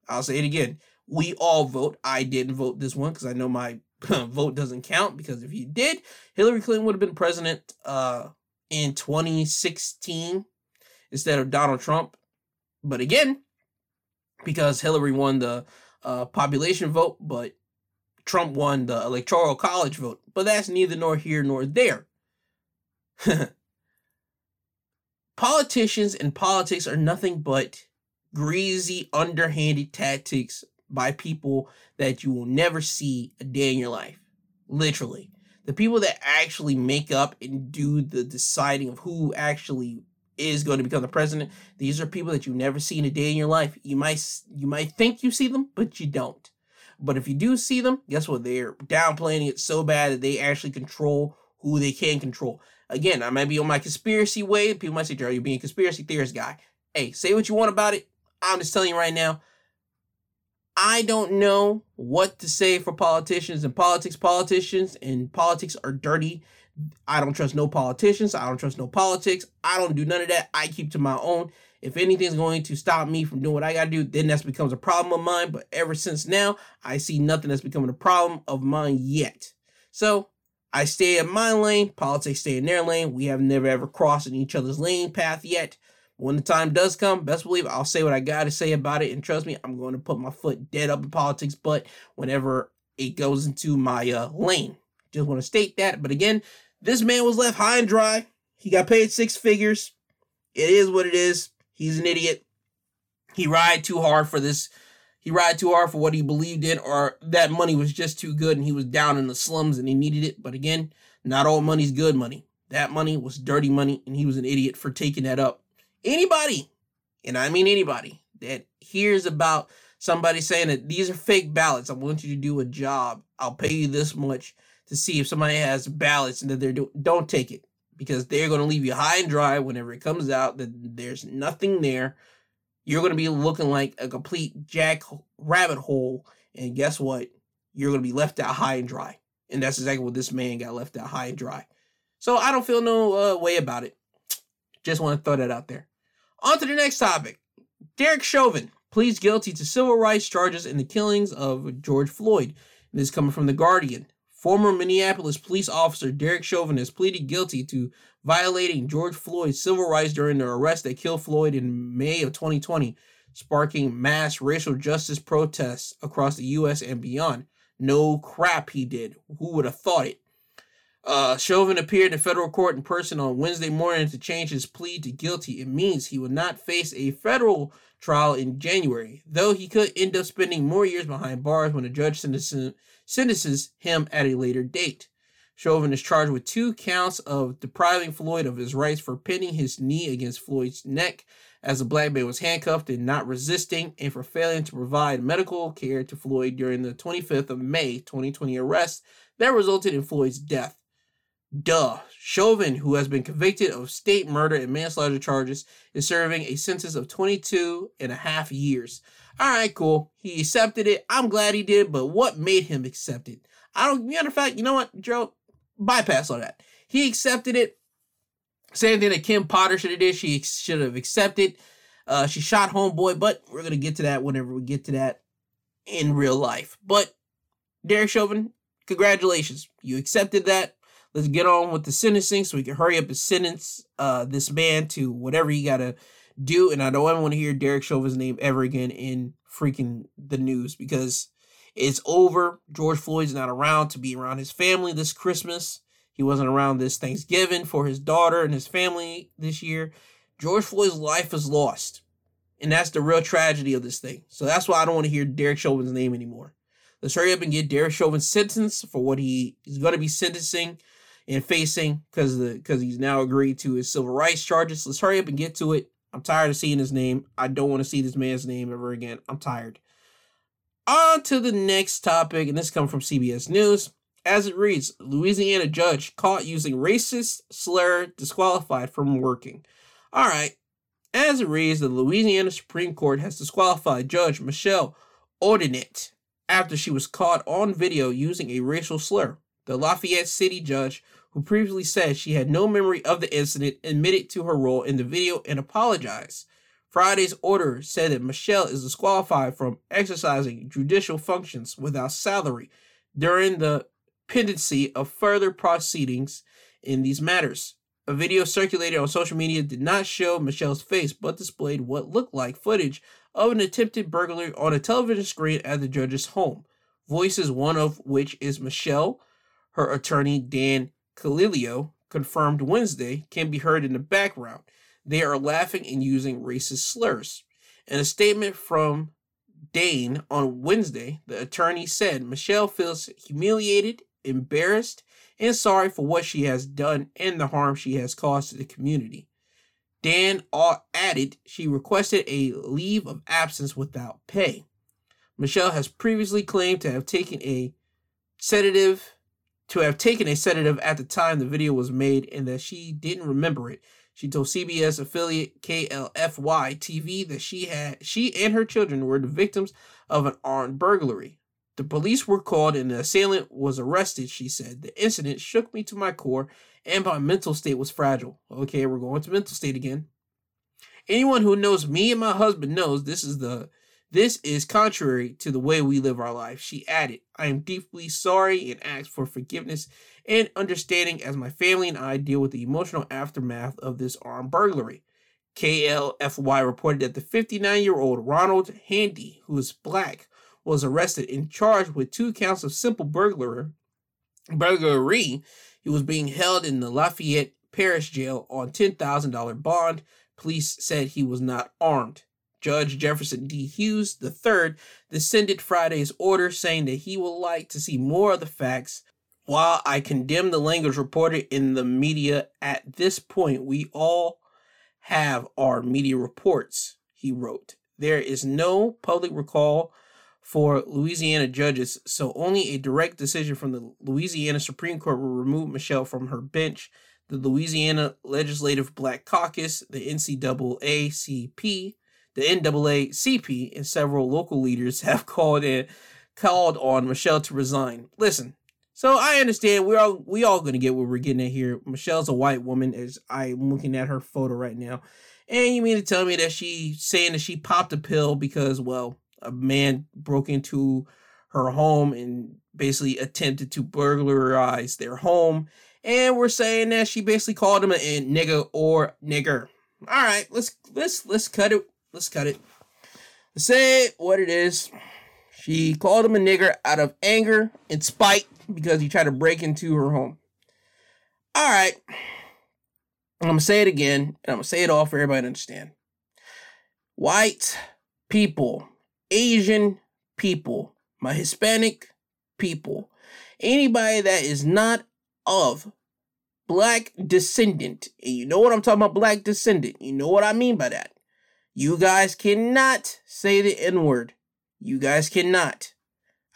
Speaker 2: I'll say it again we all vote. I didn't vote this one because I know my vote doesn't count because if you did, Hillary Clinton would have been president uh, in 2016 instead of Donald Trump. But again, because Hillary won the uh, population vote, but Trump won the electoral college vote. But that's neither nor here nor there. Politicians and politics are nothing but greasy, underhanded tactics by people that you will never see a day in your life. Literally. The people that actually make up and do the deciding of who actually is going to become the president, these are people that you never see in a day in your life. You might you might think you see them, but you don't. But if you do see them, guess what? They're downplaying it so bad that they actually control who they can control. Again, I might be on my conspiracy way. People might say, Joe, you're being a conspiracy theorist guy. Hey, say what you want about it. I'm just telling you right now, I don't know what to say for politicians and politics. Politicians and politics are dirty. I don't trust no politicians. I don't trust no politics. I don't do none of that. I keep to my own. If anything's going to stop me from doing what I gotta do, then that becomes a problem of mine. But ever since now, I see nothing that's becoming a problem of mine yet. So I stay in my lane, politics stay in their lane. We have never ever crossed in each other's lane path yet. When the time does come, best believe I'll say what I gotta say about it. And trust me, I'm going to put my foot dead up in politics, but whenever it goes into my uh, lane. Just want to state that. But again, this man was left high and dry. He got paid six figures. It is what it is. He's an idiot. He ride too hard for this. He ride too hard for what he believed in, or that money was just too good and he was down in the slums and he needed it. But again, not all money's good money. That money was dirty money, and he was an idiot for taking that up. Anybody, and I mean anybody, that hears about somebody saying that these are fake ballots, I want you to do a job. I'll pay you this much to see if somebody has ballots and that they're doing. Don't take it because they're going to leave you high and dry whenever it comes out that there's nothing there. You're going to be looking like a complete jack rabbit hole. And guess what? You're going to be left out high and dry. And that's exactly what this man got left out high and dry. So I don't feel no uh, way about it. Just want to throw that out there. On to the next topic. Derek Chauvin pleads guilty to civil rights charges in the killings of George Floyd. This is coming from The Guardian. Former Minneapolis police officer Derek Chauvin has pleaded guilty to violating George Floyd's civil rights during the arrest that killed Floyd in May of 2020, sparking mass racial justice protests across the U.S. and beyond. No crap, he did. Who would have thought it? Uh, Chauvin appeared in federal court in person on Wednesday morning to change his plea to guilty. It means he will not face a federal trial in January, though he could end up spending more years behind bars when a judge sentences sentences him at a later date. Chauvin is charged with two counts of depriving Floyd of his rights for pinning his knee against Floyd's neck as the black man was handcuffed and not resisting, and for failing to provide medical care to Floyd during the 25th of May 2020 arrest that resulted in Floyd's death. Duh. Chauvin, who has been convicted of state murder and manslaughter charges, is serving a sentence of 22 and a half years. All right, cool. He accepted it. I'm glad he did, but what made him accept it? I don't, matter of fact, you know what, Joe? Bypass all that. He accepted it. Same thing that Kim Potter should have did. She should have accepted. Uh, she shot homeboy, but we're gonna get to that whenever we get to that in real life. But Derek Chauvin, congratulations. You accepted that. Let's get on with the sentencing so we can hurry up and sentence uh, this man to whatever he gotta do, and I don't ever want to hear Derek Chauvin's name ever again in freaking the news because it's over. George Floyd's not around to be around his family this Christmas. He wasn't around this Thanksgiving for his daughter and his family this year. George Floyd's life is lost. And that's the real tragedy of this thing. So that's why I don't want to hear Derek Chauvin's name anymore. Let's hurry up and get Derek Chauvin sentenced for what he is going to be sentencing and facing because the because he's now agreed to his civil rights charges. Let's hurry up and get to it. I'm tired of seeing his name. I don't want to see this man's name ever again. I'm tired. On to the next topic, and this comes from CBS News. As it reads, Louisiana judge caught using racist slur disqualified from working. All right. As it reads, the Louisiana Supreme Court has disqualified Judge Michelle Odinet after she was caught on video using a racial slur. The Lafayette City judge who previously said she had no memory of the incident, admitted to her role in the video and apologized. Friday's order said that Michelle is disqualified from exercising judicial functions without salary during the pendency of further proceedings in these matters. A video circulated on social media did not show Michelle's face, but displayed what looked like footage of an attempted burglary on a television screen at the judge's home. Voices, one of which is Michelle, her attorney Dan Calilio, confirmed Wednesday, can be heard in the background. They are laughing and using racist slurs. In a statement from Dane on Wednesday, the attorney said Michelle feels humiliated, embarrassed, and sorry for what she has done and the harm she has caused to the community. Dan added she requested a leave of absence without pay. Michelle has previously claimed to have taken a sedative to have taken a sedative at the time the video was made and that she didn't remember it. She told CBS affiliate KLFY TV that she had she and her children were the victims of an armed burglary. The police were called and the assailant was arrested, she said. The incident shook me to my core and my mental state was fragile. Okay, we're going to mental state again. Anyone who knows me and my husband knows this is the this is contrary to the way we live our life. She added, I am deeply sorry and ask for forgiveness and understanding as my family and I deal with the emotional aftermath of this armed burglary. KLFY reported that the 59 year old Ronald Handy, who is black, was arrested and charged with two counts of simple burglary. Burglary. He was being held in the Lafayette Parish Jail on $10,000 bond. Police said he was not armed. Judge Jefferson D. Hughes III descended Friday's order saying that he would like to see more of the facts. While I condemn the language reported in the media at this point, we all have our media reports, he wrote. There is no public recall for Louisiana judges, so only a direct decision from the Louisiana Supreme Court will remove Michelle from her bench. The Louisiana Legislative Black Caucus, the NCAACP, the NAACP, and several local leaders have called in, called on Michelle to resign. Listen, so I understand we're all we all gonna get what we're getting at here. Michelle's a white woman, as I'm looking at her photo right now. And you mean to tell me that she's saying that she popped a pill because, well, a man broke into her home and basically attempted to burglarize their home. And we're saying that she basically called him a, a nigga or nigger. All right, let's let's let's cut it Let's cut it. Say what it is. She called him a nigger out of anger and spite because he tried to break into her home. All right. I'm going to say it again, and I'm going to say it all for everybody to understand. White people, Asian people, my Hispanic people, anybody that is not of black descendant, and you know what I'm talking about, black descendant, you know what I mean by that. You guys cannot say the N word. You guys cannot.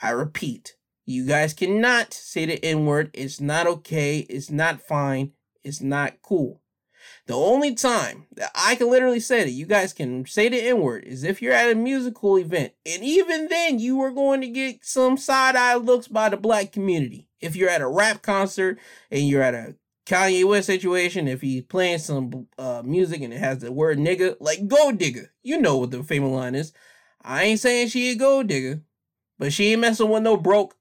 Speaker 2: I repeat, you guys cannot say the N word. It's not okay. It's not fine. It's not cool. The only time that I can literally say that you guys can say the N word is if you're at a musical event. And even then, you are going to get some side eye looks by the black community. If you're at a rap concert and you're at a Kanye West situation, if he's playing some uh, music and it has the word nigga, like gold digger, you know what the famous line is. I ain't saying she a gold digger, but she ain't messing with no broke.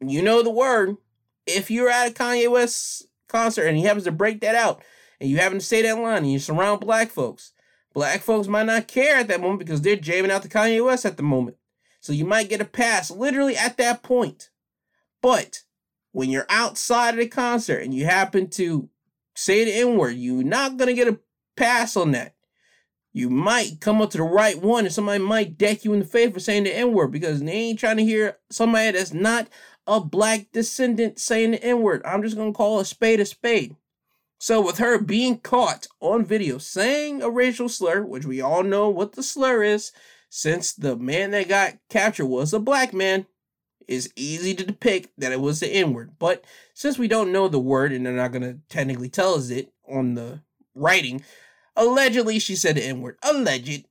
Speaker 2: You know the word. If you're at a Kanye West concert and he happens to break that out, and you happen to say that line, and you surround black folks, black folks might not care at that moment because they're jamming out to Kanye West at the moment. So you might get a pass literally at that point. But when you're outside of the concert and you happen to say the N word, you're not going to get a pass on that. You might come up to the right one and somebody might deck you in the face for saying the N word because they ain't trying to hear somebody that's not a black descendant saying the N word. I'm just going to call a spade a spade. So, with her being caught on video saying a racial slur, which we all know what the slur is, since the man that got captured was a black man, is easy to depict that it was the N word. But since we don't know the word and they're not going to technically tell us it on the writing, allegedly she said the N word. Alleged.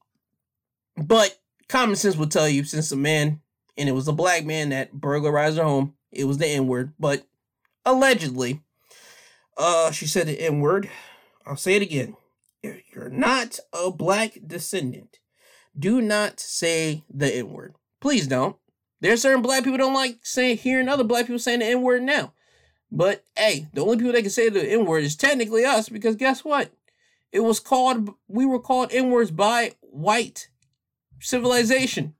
Speaker 2: But common sense will tell you since a man, and it was a black man that burglarized her home, it was the N word. But allegedly, uh, she said the N word. I'll say it again. If you're not a black descendant, do not say the N word. Please don't. There's certain black people don't like saying hearing other black people saying the N word now. But hey, the only people that can say the N word is technically us because guess what? It was called we were called N words by white civilization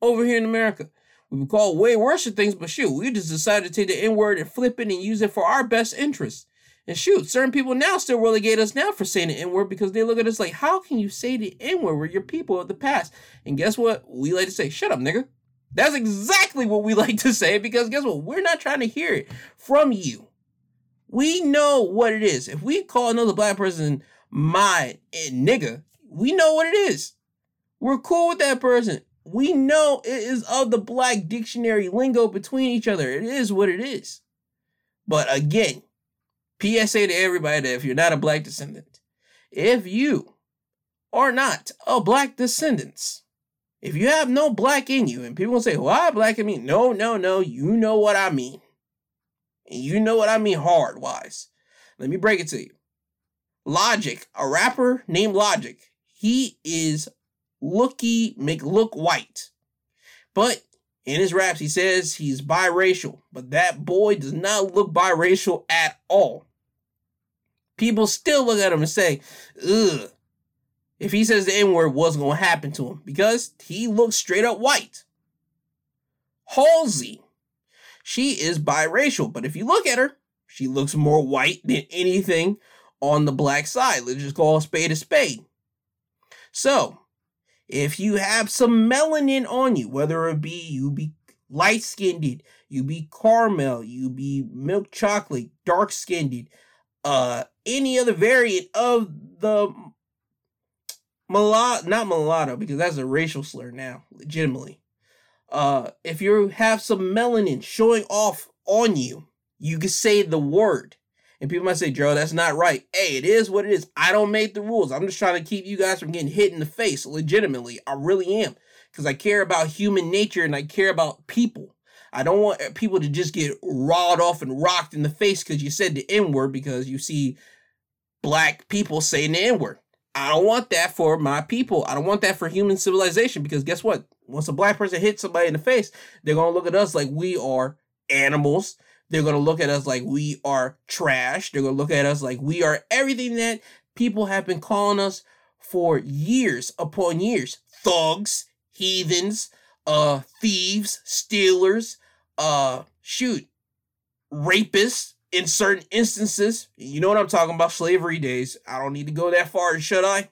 Speaker 2: over here in America. We were called way worse things, but shoot, we just decided to take the N word and flip it and use it for our best interest. And shoot, certain people now still relegate us now for saying the N word because they look at us like, how can you say the N word? We're your people of the past. And guess what? We like to say, shut up, nigga. That's exactly what we like to say because guess what? We're not trying to hear it from you. We know what it is. If we call another black person my eh, nigga, we know what it is. We're cool with that person. We know it is of the black dictionary lingo between each other. It is what it is. But again, PSA to everybody that if you're not a black descendant, if you are not a black descendant, if you have no black in you, and people say, why black in me? No, no, no. You know what I mean. And you know what I mean hard wise. Let me break it to you. Logic, a rapper named Logic, he is looky make look white. But in his raps, he says he's biracial, but that boy does not look biracial at all. People still look at him and say, ugh, if he says the N word, what's going to happen to him? Because he looks straight up white. Halsey, she is biracial, but if you look at her, she looks more white than anything on the black side. Let's just call a spade a spade. So, if you have some melanin on you, whether it be you be light skinned, you be caramel, you be milk chocolate, dark skinned, uh, any other variant of the mulatto, not mulatto, because that's a racial slur now, legitimately. Uh, if you have some melanin showing off on you, you can say the word. And people might say, Joe, that's not right. Hey, it is what it is. I don't make the rules. I'm just trying to keep you guys from getting hit in the face. Legitimately, I really am. Because I care about human nature and I care about people. I don't want people to just get rawed off and rocked in the face because you said the N word because you see black people saying the N word. I don't want that for my people. I don't want that for human civilization because guess what? Once a black person hits somebody in the face, they're going to look at us like we are animals they're going to look at us like we are trash. They're going to look at us like we are everything that people have been calling us for years upon years. Thugs, heathens, uh, thieves, stealers, uh, shoot, rapists in certain instances. You know what I'm talking about, slavery days. I don't need to go that far, should I?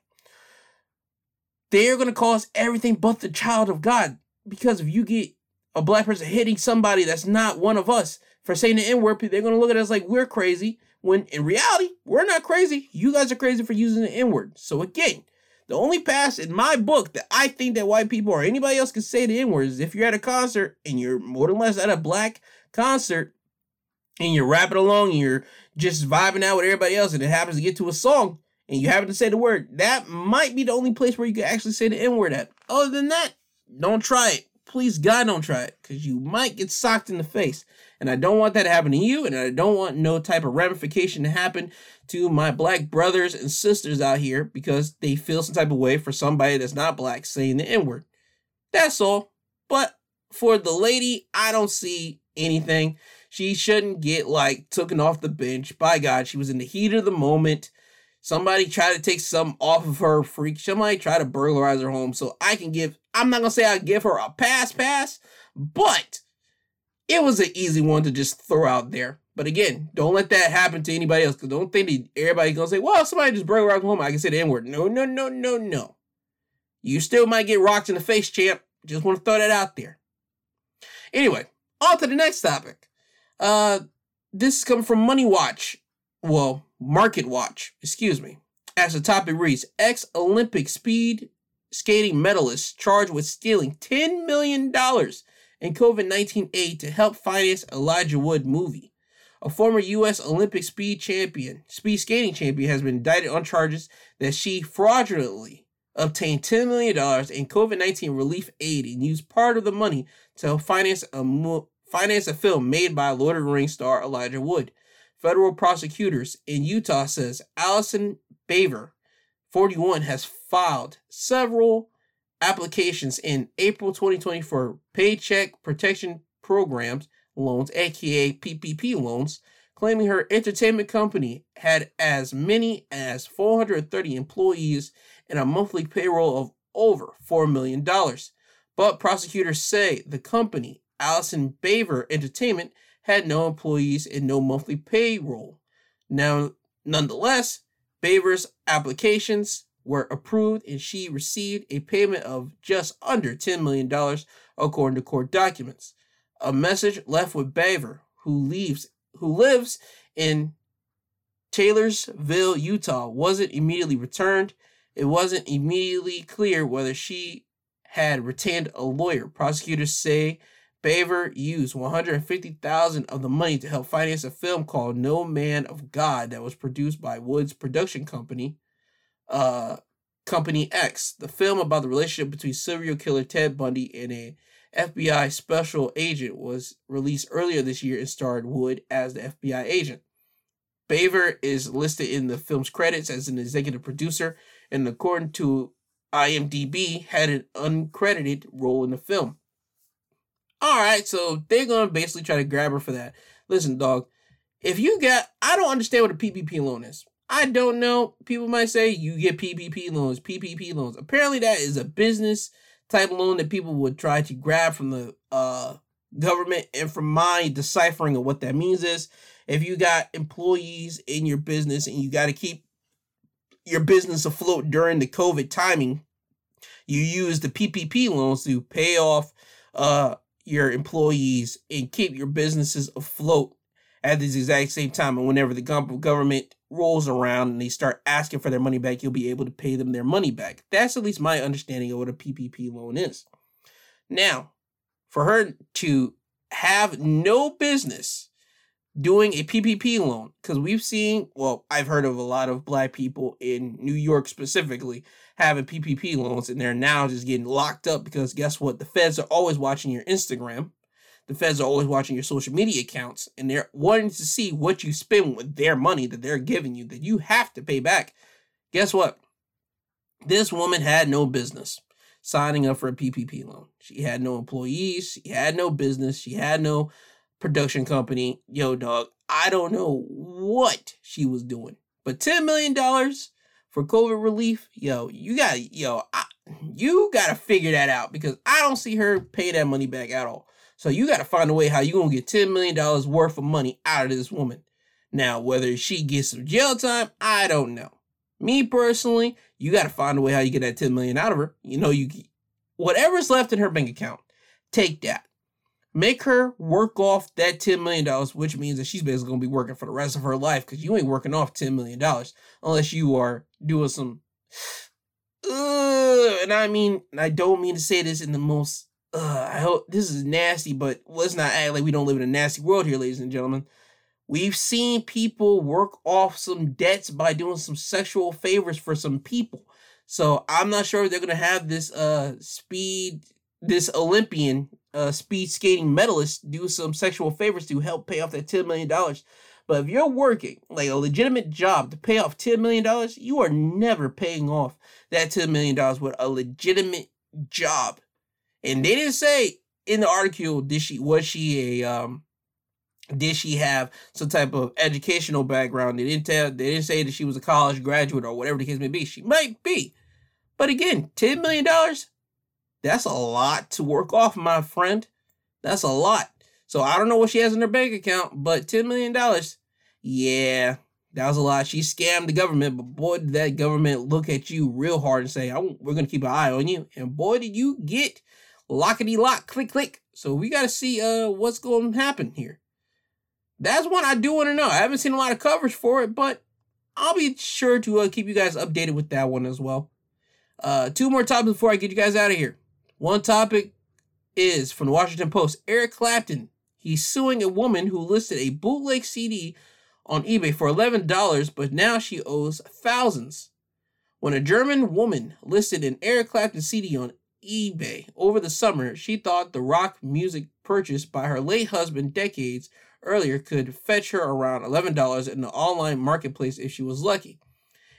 Speaker 2: They're going to call us everything but the child of God. Because if you get a black person hitting somebody that's not one of us, for saying the N word, they're going to look at us like we're crazy. When in reality, we're not crazy. You guys are crazy for using the N word. So again, the only pass in my book that I think that white people or anybody else can say the N word is if you're at a concert and you're more than less at a black concert and you're rapping along and you're just vibing out with everybody else and it happens to get to a song and you happen to say the word, that might be the only place where you can actually say the N word at. Other than that, don't try it. Please, God, don't try it because you might get socked in the face. And I don't want that to happen to you, and I don't want no type of ramification to happen to my black brothers and sisters out here because they feel some type of way for somebody that's not black saying the N word. That's all. But for the lady, I don't see anything. She shouldn't get like taken off the bench. By God, she was in the heat of the moment. Somebody tried to take some off of her freak. Somebody tried to burglarize her home. So I can give, I'm not to say I give her a pass pass, but it was an easy one to just throw out there. But again, don't let that happen to anybody else. Cause don't think that everybody's gonna say, well, somebody just burglarized around home. I can say the N-word. No, no, no, no, no. You still might get rocked in the face, champ. Just want to throw that out there. Anyway, on to the next topic. Uh this is coming from Money Watch. Well, Market Watch, excuse me. As the topic reads, ex-Olympic speed skating medalist charged with stealing $10 million and COVID 19 aid to help finance Elijah Wood movie. A former U.S. Olympic speed champion, speed skating champion, has been indicted on charges that she fraudulently obtained $10 million in COVID 19 relief aid and used part of the money to finance a, mo- finance a film made by Lord of the Rings star Elijah Wood. Federal prosecutors in Utah says Allison Baver, 41, has filed several applications in April 2020 for Paycheck Protection Programs loans, aka PPP loans, claiming her entertainment company had as many as 430 employees and a monthly payroll of over $4 million. But prosecutors say the company, Allison Baver Entertainment, had no employees and no monthly payroll. Now, nonetheless, Baver's applications were approved and she received a payment of just under $10 million, according to court documents. A message left with Baver, who leaves who lives in Taylorsville, Utah, wasn't immediately returned. It wasn't immediately clear whether she had retained a lawyer. Prosecutors say Baver used 150,000 of the money to help finance a film called No Man of God that was produced by Woods Production Company uh, Company X, the film about the relationship between serial killer Ted Bundy and a FBI special agent, was released earlier this year and starred Wood as the FBI agent. Baver is listed in the film's credits as an executive producer, and according to IMDb had an uncredited role in the film. All right, so they're gonna basically try to grab her for that. Listen, dog, if you got, I don't understand what a PPP loan is. I don't know. People might say you get PPP loans, PPP loans. Apparently, that is a business type loan that people would try to grab from the uh, government. And from my deciphering of what that means is, if you got employees in your business and you got to keep your business afloat during the COVID timing, you use the PPP loans to pay off uh, your employees and keep your businesses afloat at this exact same time. And whenever the government rolls around and they start asking for their money back, you'll be able to pay them their money back. That's at least my understanding of what a PPP loan is. Now, for her to have no business doing a PPP loan, because we've seen, well, I've heard of a lot of black people in New York specifically having PPP loans, and they're now just getting locked up because guess what? The feds are always watching your Instagram the feds are always watching your social media accounts and they're wanting to see what you spend with their money that they're giving you that you have to pay back. Guess what? This woman had no business signing up for a PPP loan. She had no employees, she had no business, she had no production company. Yo, dog, I don't know what she was doing, but $10 million for COVID relief, yo, you got, yo, I, you got to figure that out because I don't see her pay that money back at all. So you got to find a way how you gonna get ten million dollars worth of money out of this woman. Now, whether she gets some jail time, I don't know. Me personally, you got to find a way how you get that ten million out of her. You know, you whatever's left in her bank account, take that. Make her work off that $10 million, which means that she's basically going to be working for the rest of her life because you ain't working off $10 million unless you are doing some. Uh, and I mean, I don't mean to say this in the most uh, I hope this is nasty, but let's not act like we don't live in a nasty world here, ladies and gentlemen. We've seen people work off some debts by doing some sexual favors for some people. So I'm not sure they're gonna have this uh speed this Olympian uh speed skating medalist do some sexual favors to help pay off that ten million dollars. But if you're working like a legitimate job to pay off $10 million, you are never paying off that $10 million with a legitimate job. And they didn't say in the article did she was she a um did she have some type of educational background? They didn't tell they didn't say that she was a college graduate or whatever the case may be. She might be. But again, $10 million, that's a lot to work off, my friend. That's a lot. So I don't know what she has in her bank account, but $10 million, yeah, that was a lot. She scammed the government, but boy, did that government look at you real hard and say, we're going to keep an eye on you. And boy, did you get lockety lock, click click. So we got to see uh what's going to happen here. That's one I do want to know. I haven't seen a lot of coverage for it, but I'll be sure to uh, keep you guys updated with that one as well. Uh, two more topics before I get you guys out of here. One topic is from the Washington Post. Eric Clapton. He's suing a woman who listed a bootleg CD on eBay for $11, but now she owes thousands. When a German woman listed an Eric Clapton CD on eBay over the summer, she thought the rock music purchased by her late husband decades earlier could fetch her around $11 in the online marketplace if she was lucky.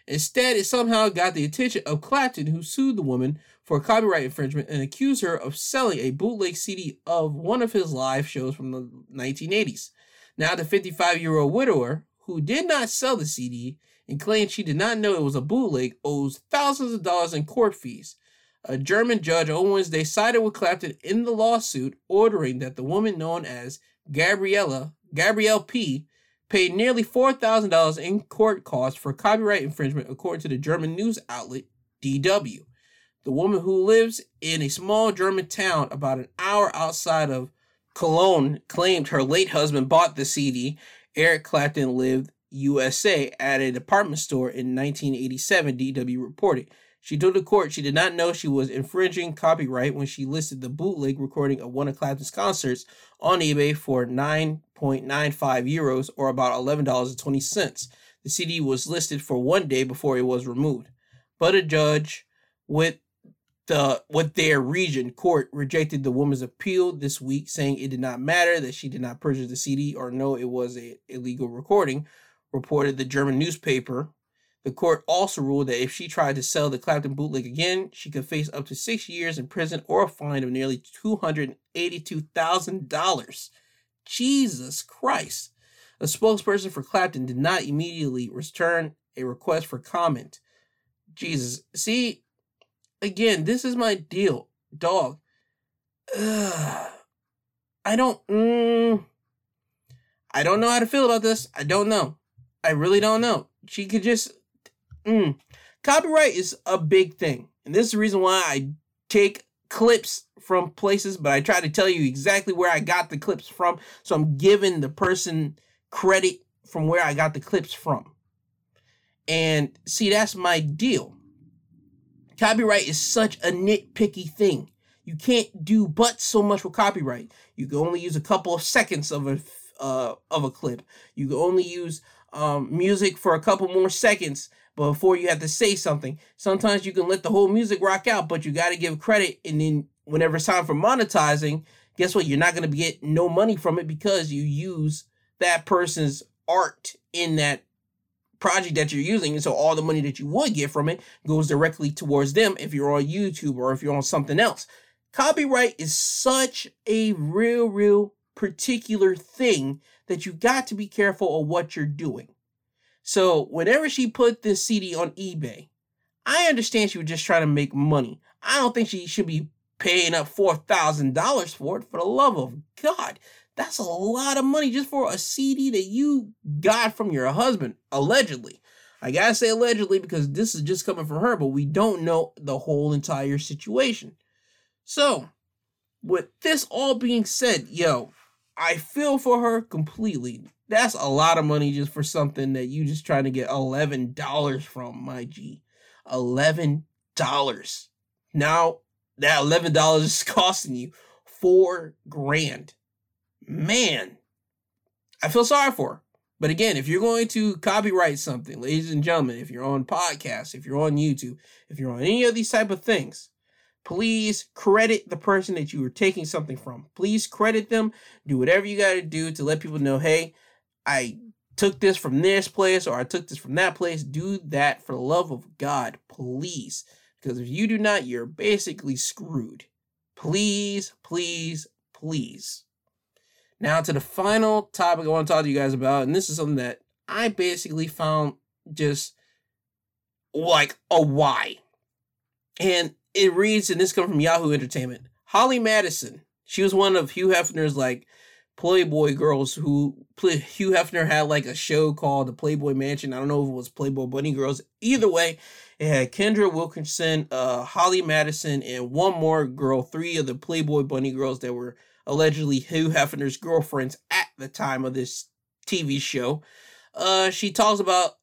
Speaker 2: Instead, it somehow got the attention of Clapton, who sued the woman for copyright infringement and accused her of selling a bootleg CD of one of his live shows from the 1980s. Now, the 55 year old widower, who did not sell the CD and claimed she did not know it was a bootleg, owes thousands of dollars in court fees. A German judge on Wednesday sided with Clapton in the lawsuit, ordering that the woman known as Gabriella Gabrielle P paid nearly $4,000 in court costs for copyright infringement, according to the German news outlet DW. The woman who lives in a small German town about an hour outside of Cologne claimed her late husband bought the CD. Eric Clapton lived USA at a department store in 1987, DW reported. She told the court she did not know she was infringing copyright when she listed the bootleg recording of one of Clapton's concerts on eBay for 9.95 euros or about $11.20. The CD was listed for one day before it was removed. But a judge with the with their region court rejected the woman's appeal this week, saying it did not matter that she did not purchase the CD or know it was a illegal recording, reported the German newspaper The court also ruled that if she tried to sell the Clapton bootleg again, she could face up to six years in prison or a fine of nearly $282,000. Jesus Christ. A spokesperson for Clapton did not immediately return a request for comment. Jesus. See, again, this is my deal, dog. Ugh. I don't. Mm, I don't know how to feel about this. I don't know. I really don't know. She could just. Mm. Copyright is a big thing, and this is the reason why I take clips from places, but I try to tell you exactly where I got the clips from, so I'm giving the person credit from where I got the clips from. And see, that's my deal. Copyright is such a nitpicky thing. You can't do but so much with copyright. You can only use a couple of seconds of a uh, of a clip. You can only use um, music for a couple more seconds before you have to say something. Sometimes you can let the whole music rock out, but you got to give credit. And then whenever it's time for monetizing, guess what? You're not going to get no money from it because you use that person's art in that project that you're using. And so all the money that you would get from it goes directly towards them if you're on YouTube or if you're on something else. Copyright is such a real, real particular thing that you got to be careful of what you're doing. So whenever she put this CD on eBay, I understand she was just trying to make money. I don't think she should be paying up $4,000 for it. For the love of God, that's a lot of money just for a CD that you got from your husband, allegedly. I gotta say allegedly because this is just coming from her, but we don't know the whole entire situation. So, with this all being said, yo, I feel for her completely. That's a lot of money just for something that you just trying to get $11 from, my G. $11. Now, that $11 is costing you four grand man, I feel sorry for her. But again, if you're going to copyright something, ladies and gentlemen, if you're on podcasts, if you're on YouTube, if you're on any of these type of things, please credit the person that you were taking something from. Please credit them. Do whatever you got to do to let people know, hey, I took this from this place or I took this from that place. Do that for the love of God, please. Because if you do not, you're basically screwed. Please, please, please. Now to the final topic I want to talk to you guys about, and this is something that I basically found just like a why. And it reads, and this comes from Yahoo Entertainment. Holly Madison. She was one of Hugh Hefner's like Playboy girls who Hugh Hefner had like a show called the Playboy Mansion. I don't know if it was Playboy Bunny Girls. Either way, it had Kendra Wilkinson, uh, Holly Madison, and one more girl, three of the Playboy Bunny Girls that were allegedly Hugh Hefner's girlfriends at the time of this TV show. Uh, she talks about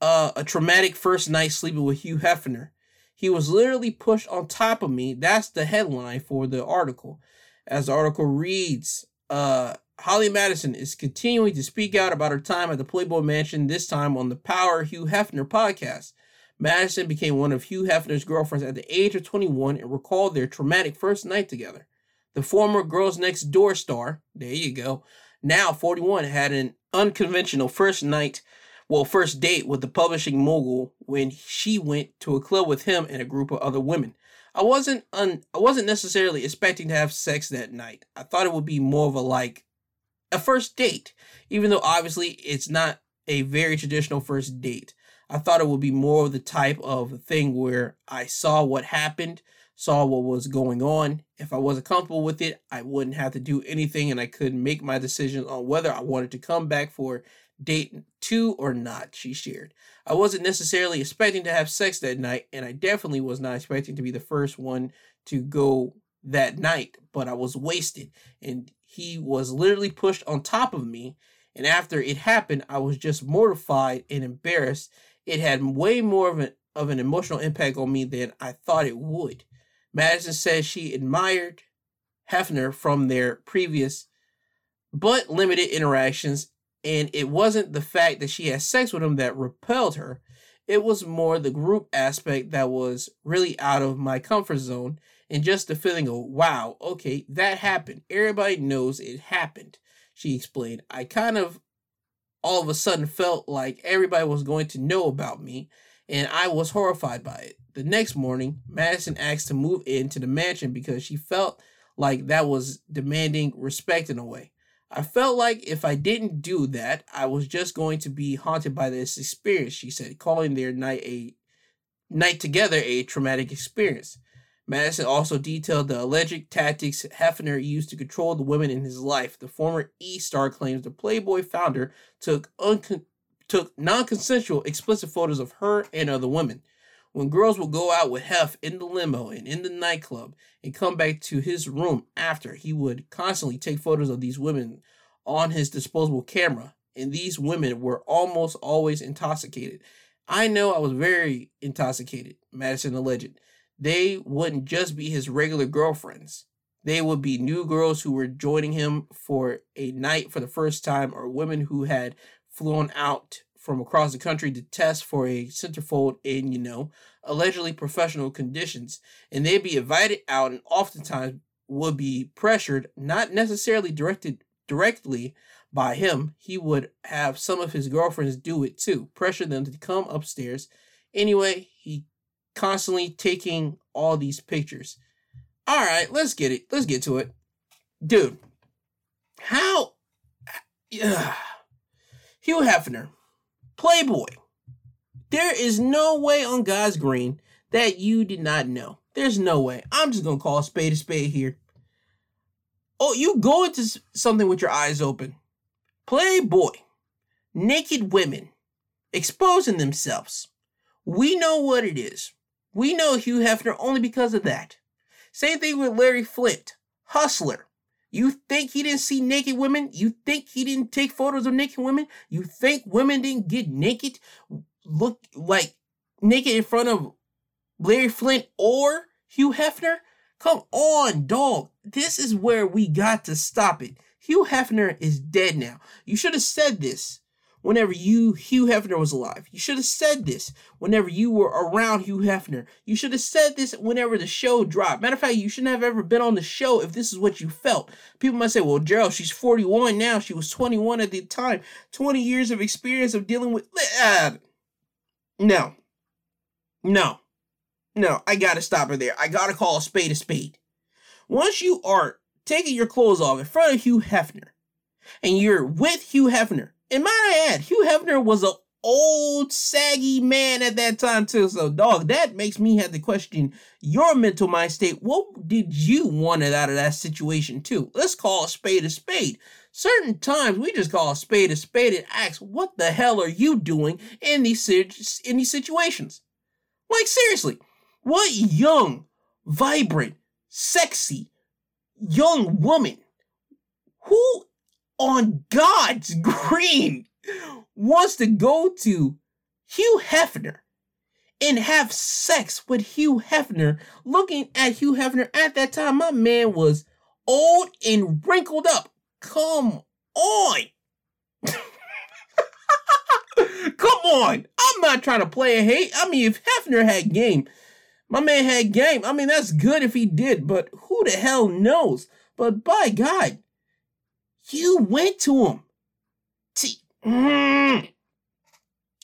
Speaker 2: uh, a traumatic first night sleeping with Hugh Hefner. He was literally pushed on top of me. That's the headline for the article. As the article reads, uh, Holly Madison is continuing to speak out about her time at the Playboy Mansion, this time on the Power Hugh Hefner podcast. Madison became one of Hugh Hefner's girlfriends at the age of 21 and recalled their traumatic first night together. The former Girls Next Door star, there you go, now 41, had an unconventional first night, well, first date with the publishing mogul when she went to a club with him and a group of other women. I wasn't un, I wasn't necessarily expecting to have sex that night. I thought it would be more of a like a first date, even though obviously it's not a very traditional first date. I thought it would be more of the type of thing where I saw what happened, saw what was going on. If I wasn't comfortable with it, I wouldn't have to do anything and I could make my decision on whether I wanted to come back for date two or not, she shared. I wasn't necessarily expecting to have sex that night, and I definitely was not expecting to be the first one to go that night, but I was wasted and he was literally pushed on top of me. And after it happened, I was just mortified and embarrassed. It had way more of an of an emotional impact on me than I thought it would. Madison says she admired Hefner from their previous but limited interactions, and it wasn't the fact that she had sex with him that repelled her. It was more the group aspect that was really out of my comfort zone, and just the feeling of, wow, okay, that happened. Everybody knows it happened, she explained. I kind of all of a sudden felt like everybody was going to know about me, and I was horrified by it. The next morning, Madison asked to move into the mansion because she felt like that was demanding respect in a way. I felt like if I didn't do that, I was just going to be haunted by this experience, she said, calling their night a night together a traumatic experience. Madison also detailed the alleged tactics Hefner used to control the women in his life. The former E star claims the Playboy founder took uncon- took non-consensual explicit photos of her and other women. When girls would go out with Hef in the limo and in the nightclub and come back to his room after, he would constantly take photos of these women on his disposable camera, and these women were almost always intoxicated. I know I was very intoxicated, Madison alleged. They wouldn't just be his regular girlfriends. They would be new girls who were joining him for a night for the first time, or women who had flown out from across the country to test for a centerfold in, you know, allegedly professional conditions. And they'd be invited out and oftentimes would be pressured, not necessarily directed directly by him. He would have some of his girlfriends do it too, pressure them to come upstairs. Anyway, he constantly taking all these pictures. All right, let's get it. Let's get to it. Dude, how yeah. Hugh Hefner Playboy. There is no way on God's green that you did not know. There's no way. I'm just gonna call a spade a spade here. Oh, you go into something with your eyes open. Playboy, naked women exposing themselves. We know what it is. We know Hugh Hefner only because of that. Same thing with Larry Flynt, hustler. You think he didn't see naked women? You think he didn't take photos of naked women? You think women didn't get naked, look like naked in front of Larry Flynt or Hugh Hefner? Come on, dog. This is where we got to stop it. Hugh Hefner is dead now. You should have said this whenever you Hugh Hefner was alive. You should have said this whenever you were around Hugh Hefner. You should have said this whenever the show dropped. Matter of fact, you shouldn't have ever been on the show if this is what you felt. People might say, well, Gerald, she's 41 now. She was 21 at the time. 20 years of experience of dealing with. Uh, no. No. No, I gotta stop her there. I gotta call a spade a spade. Once you are taking your clothes off in front of Hugh Hefner, and you're with Hugh Hefner, and might I add, Hugh Hefner was a old saggy man at that time too. So, dog, that makes me have to question your mental mind state. What did you want out of that situation too? Let's call a spade a spade. Certain times we just call a spade a spade and ask, "What the hell are you doing in these in these situations?" Like seriously, what young, vibrant, sexy, young woman who on God's green wants to go to Hugh Hefner and have sex with Hugh Hefner, looking at Hugh Hefner at that time, my man was old and wrinkled up. Come on. Come on. I'm not trying to play a hate. I mean, if Hefner had game, my man had game. I mean, that's good if he did, but who the hell knows? But by God, you went to him. Mm,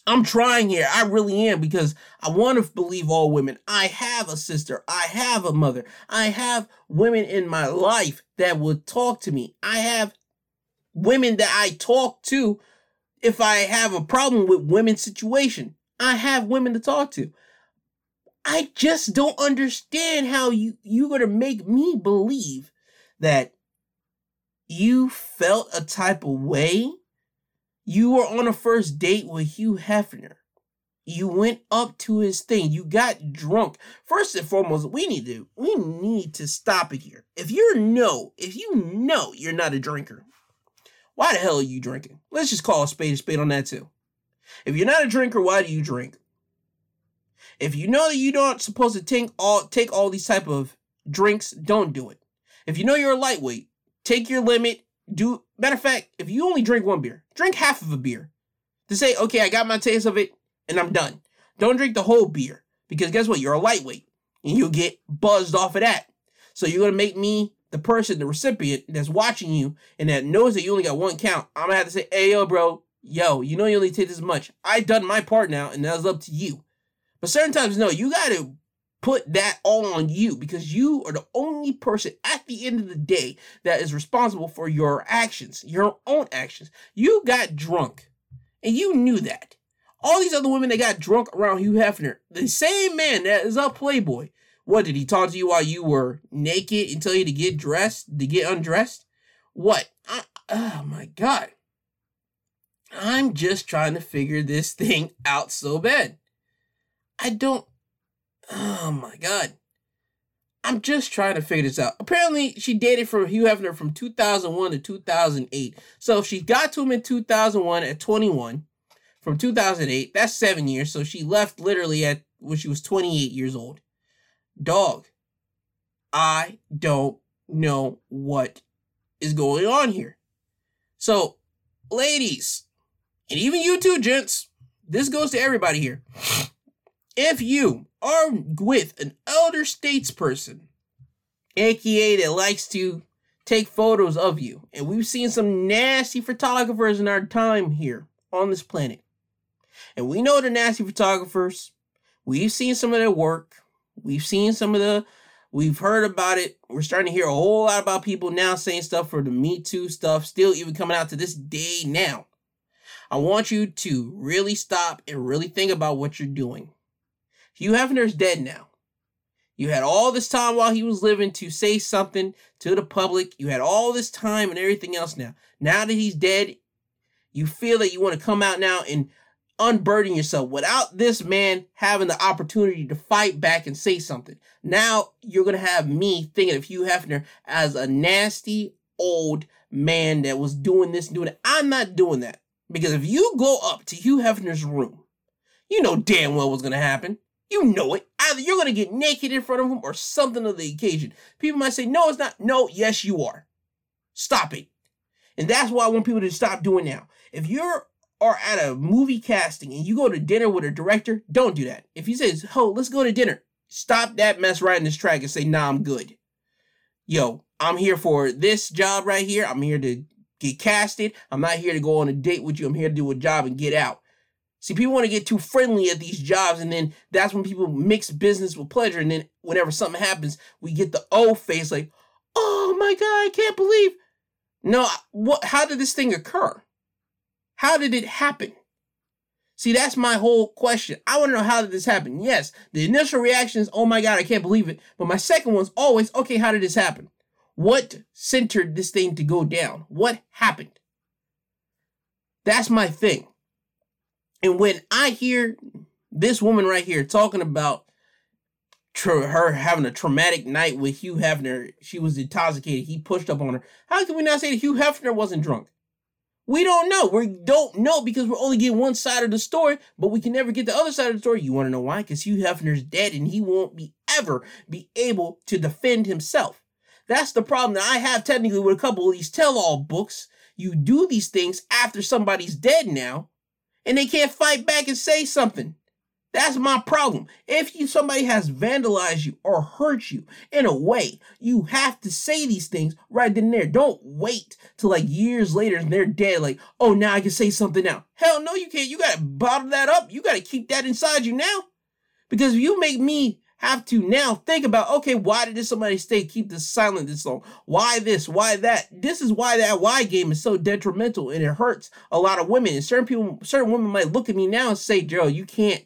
Speaker 2: I'm trying here. I really am because I want to believe all women. I have a sister. I have a mother. I have women in my life that would talk to me. I have women that I talk to if I have a problem with women's situation. I have women to talk to. I just don't understand how you you're gonna make me believe that you felt a type of way. You were on a first date with Hugh Hefner. You went up to his thing. You got drunk. First and foremost, we need to we need to stop it here. If you're no, if you know you're not a drinker, why the hell are you drinking? Let's just call a spade a spade on that too. If you're not a drinker, why do you drink? If you know that you don't supposed to take all take all these type of drinks, don't do it. If you know you're a lightweight, Take your limit. Do matter of fact, if you only drink one beer, drink half of a beer. To say, okay, I got my taste of it and I'm done. Don't drink the whole beer because guess what? You're a lightweight and you'll get buzzed off of that. So you're gonna make me the person, the recipient that's watching you and that knows that you only got one count. I'm gonna have to say, hey yo, bro, yo, you know you only take this much. I done my part now, and that's up to you. But certain times, no, you got to put that all on you because you are the only person at the end of the day that is responsible for your actions, your own actions. You got drunk and you knew that. All these other women that got drunk around Hugh Hefner, the same man that is a playboy. What did he talk to you while you were naked and tell you to get dressed, to get undressed? What? I, oh my god. I'm just trying to figure this thing out so bad. I don't Oh my god. I'm just trying to figure this out. Apparently, she dated for Hugh Hefner from 2001 to 2008. So if she got to him in 2001 at 21, from 2008, that's seven years. So she left literally at when she was 28 years old. Dog, I don't know what is going on here. So, ladies, and even you too, gents, this goes to everybody here. If you are with an elder statesperson, aka that likes to take photos of you, and we've seen some nasty photographers in our time here on this planet, and we know the nasty photographers. We've seen some of their work. We've seen some of the. We've heard about it. We're starting to hear a whole lot about people now saying stuff for the Me Too stuff, still even coming out to this day now. I want you to really stop and really think about what you're doing. Hugh Hefner's dead now. You had all this time while he was living to say something to the public. You had all this time and everything else now. Now that he's dead, you feel that you want to come out now and unburden yourself without this man having the opportunity to fight back and say something. Now you're going to have me thinking of Hugh Hefner as a nasty old man that was doing this, and doing that. I'm not doing that. Because if you go up to Hugh Hefner's room, you know damn well what's going to happen. You know it. Either you're going to get naked in front of him or something of the occasion. People might say, no, it's not. No, yes, you are. Stop it. And that's why I want people to stop doing now. If you're are at a movie casting and you go to dinner with a director, don't do that. If he says, "Oh, let's go to dinner," stop that mess right in this track and say, "Nah, I'm good." Yo, I'm here for this job right here. I'm here to get casted. I'm not here to go on a date with you. I'm here to do a job and get out. See, people want to get too friendly at these jobs, and then that's when people mix business with pleasure. And then whenever something happens, we get the O face, like, "Oh my god, I can't believe." No, what? How did this thing occur? How did it happen? See, that's my whole question. I want to know how did this happen? Yes, the initial reaction is, "Oh my god, I can't believe it." But my second one's always, "Okay, how did this happen? What centered this thing to go down? What happened?" That's my thing. And when I hear this woman right here talking about tra- her having a traumatic night with Hugh Hefner, she was intoxicated. He pushed up on her. How can we not say that Hugh Hefner wasn't drunk? We don't know. We don't know because we're only getting one side of the story, but we can never get the other side of the story. You want to know why? Because Hugh Hefner's dead and he won't be ever be able to defend himself. That's the problem that I have technically with a couple of these tell-all books. You do these things after somebody's dead now, and they can't fight back and say something. That's my problem. If you somebody has vandalized you or hurt you in a way, you have to say these things right then and there. Don't wait till like years later and they're dead. Like, oh, now I can say something now. Hell no, you can't. You gotta bottle that up. You gotta keep that inside you now. Because if you make me have to now think about, okay, why did this somebody stay keep this silent this long? Why this? Why that? This is why that why game is so detrimental and it hurts a lot of women. And certain people, certain women might look at me now and say, Joe, you can't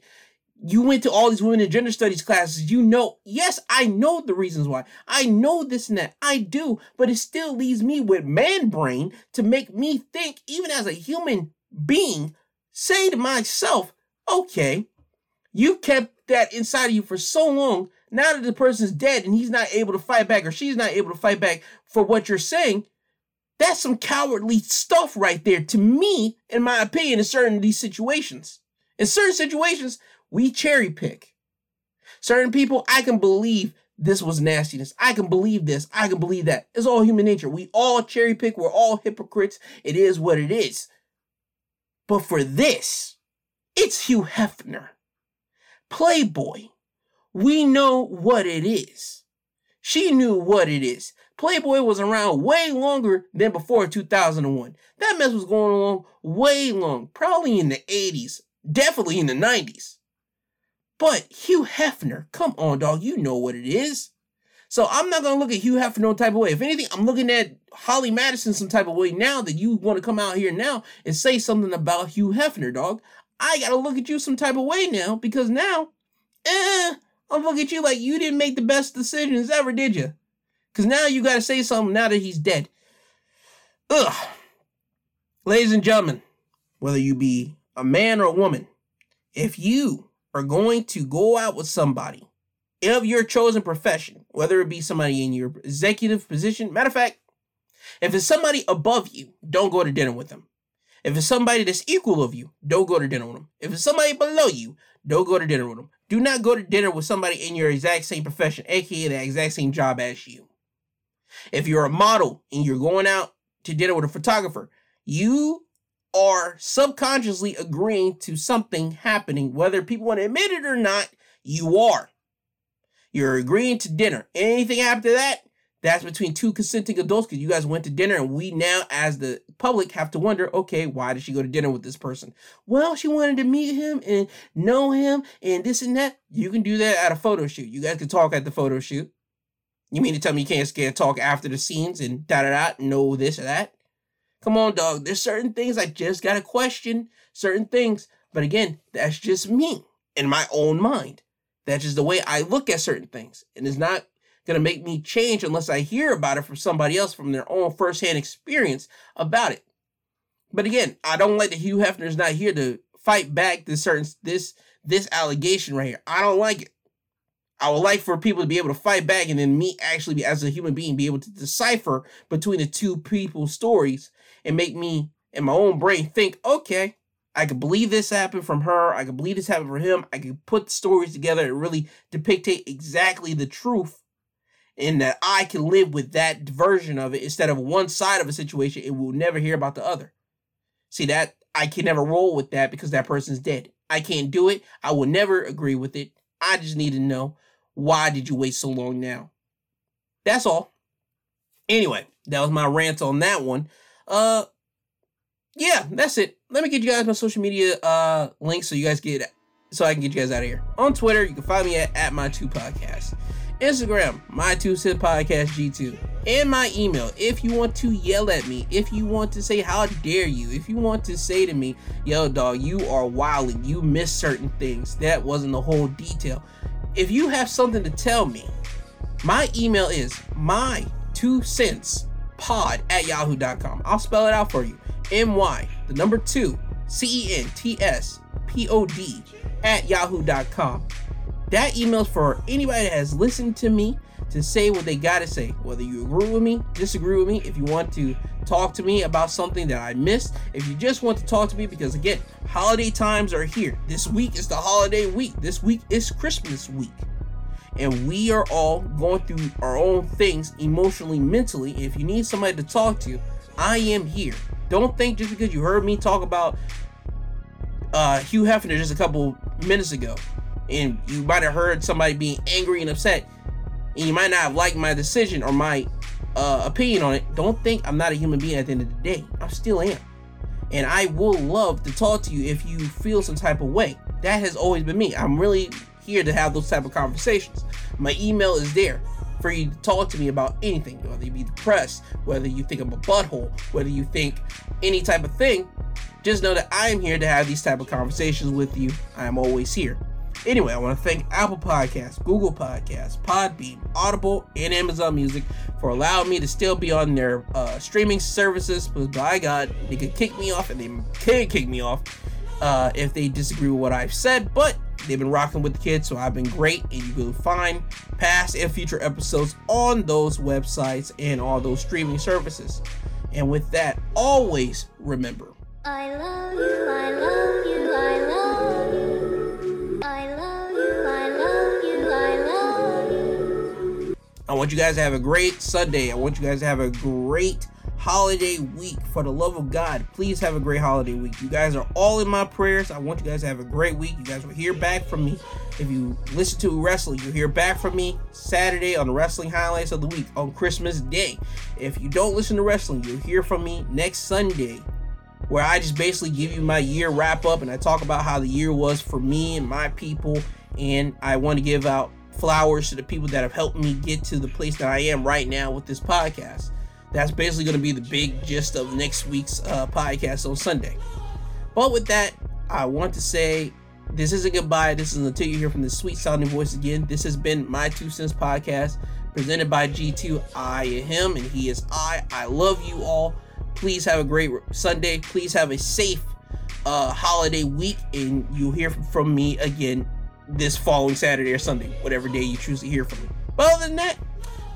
Speaker 2: you went to all these women in gender studies classes. You know, yes, I know the reasons why. I know this and that. I do, but it still leaves me with man brain to make me think, even as a human being, say to myself, okay, you kept that inside of you for so long. Now that the person's dead and he's not able to fight back or she's not able to fight back for what you're saying, that's some cowardly stuff right there to me, in my opinion, in certain of these situations. In certain situations, we cherry pick. Certain people, I can believe this was nastiness. I can believe this. I can believe that. It's all human nature. We all cherry pick. We're all hypocrites. It is what it is. But for this, it's Hugh Hefner. Playboy. We know what it is. She knew what it is. Playboy was around way longer than before 2001. That mess was going on way long, probably in the 80s, definitely in the 90s. But Hugh Hefner, come on, dog, you know what it is. So I'm not gonna look at Hugh Hefner no type of way. If anything, I'm looking at Holly Madison some type of way now that you want to come out here now and say something about Hugh Hefner, dog. I gotta look at you some type of way now because now, eh, I'm looking at you like you didn't make the best decisions ever, did you? Because now you gotta say something now that he's dead. Ugh. Ladies and gentlemen, whether you be a man or a woman, if you are going to go out with somebody of your chosen profession, whether it be somebody in your executive position, matter of fact, if it's somebody above you, don't go to dinner with them. If it's somebody that's equal of you, don't go to dinner with them. If it's somebody below you, don't go to dinner with them. Do not go to dinner with somebody in your exact same profession, aka the exact same job as you. If you're a model and you're going out to dinner with a photographer, you are subconsciously agreeing to something happening, whether people want to admit it or not, you are. You're agreeing to dinner. Anything after that, that's between two consenting adults because you guys went to dinner and we now as the public have to wonder okay why did she go to dinner with this person? Well she wanted to meet him and know him and this and that. You can do that at a photo shoot. You guys can talk at the photo shoot. You mean to tell me you can't scare talk after the scenes and da da da know this or that? Come on dog. There's certain things i just gotta question certain things. But again that's just me in my own mind. That's just the way i look at certain things. And it's not going to make me change unless I hear about it from somebody else from their own firsthand experience about it. But again, I don't like that Hugh Hefner's not here to fight back this certain this this allegation right here. I don't like it. I would like for people to be able to fight back and then me actually be as a human being be able to decipher between the two people's stories and make me in my own brain think, okay, I could believe this happened from her. I could believe this happened for him. I could put stories together and really depict exactly the truth in that I can live with that version of it instead of one side of a situation and will never hear about the other. See that I can never roll with that because that person's dead. I can't do it. I will never agree with it. I just need to know why did you wait so long now? That's all. Anyway, that was my rant on that one. Uh yeah, that's it. Let me get you guys my social media uh links so you guys get so I can get you guys out of here. On Twitter, you can find me at, at my two podcast. Instagram, my two cent podcast G2, and my email. If you want to yell at me, if you want to say how dare you, if you want to say to me, yo dog, you are wilding, you missed certain things. That wasn't the whole detail. If you have something to tell me, my email is my two cents pod at yahoo.com. I'll spell it out for you. M-Y, the number two, C-E-N-T-S P-O-D at yahoo.com. That email's for anybody that has listened to me to say what they gotta say. Whether you agree with me, disagree with me, if you want to talk to me about something that I missed, if you just want to talk to me, because again, holiday times are here. This week is the holiday week. This week is Christmas week. And we are all going through our own things emotionally, mentally. If you need somebody to talk to, I am here. Don't think just because you heard me talk about uh, Hugh Hefner just a couple minutes ago and you might have heard somebody being angry and upset, and you might not have liked my decision or my uh, opinion on it, don't think I'm not a human being at the end of the day. I still am. And I will love to talk to you if you feel some type of way. That has always been me. I'm really here to have those type of conversations. My email is there for you to talk to me about anything, whether you be depressed, whether you think I'm a butthole, whether you think any type of thing. Just know that I am here to have these type of conversations with you. I am always here. Anyway, I want to thank Apple Podcasts, Google Podcasts, Podbean, Audible, and Amazon Music for allowing me to still be on their uh, streaming services. But by God, they could kick me off, and they can kick me off uh, if they disagree with what I've said. But they've been rocking with the kids, so I've been great. And you can find past and future episodes on those websites and all those streaming services. And with that, always remember. I love you, I love you, I love you. I want you guys to have a great Sunday. I want you guys to have a great holiday week. For the love of God, please have a great holiday week. You guys are all in my prayers. I want you guys to have a great week. You guys will hear back from me. If you listen to wrestling, you'll hear back from me Saturday on the wrestling highlights of the week on Christmas Day. If you don't listen to wrestling, you'll hear from me next Sunday where I just basically give you my year wrap up and I talk about how the year was for me and my people And I want to give out flowers to the people that have helped me get to the place that I am right now with this podcast. That's basically going to be the big gist of next week's uh, podcast on Sunday. But with that, I want to say this isn't goodbye. This is until you hear from the sweet sounding voice again. This has been my two cents podcast presented by G2. I am him and he is I. I love you all. Please have a great Sunday. Please have a safe uh, holiday week, and you'll hear from me again this following Saturday or Sunday, whatever day you choose to hear from me. But other than that,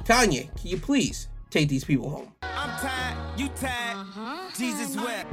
Speaker 2: Kanye, can you please take these people home? I'm tired, you tired, uh-huh. Jesus wept.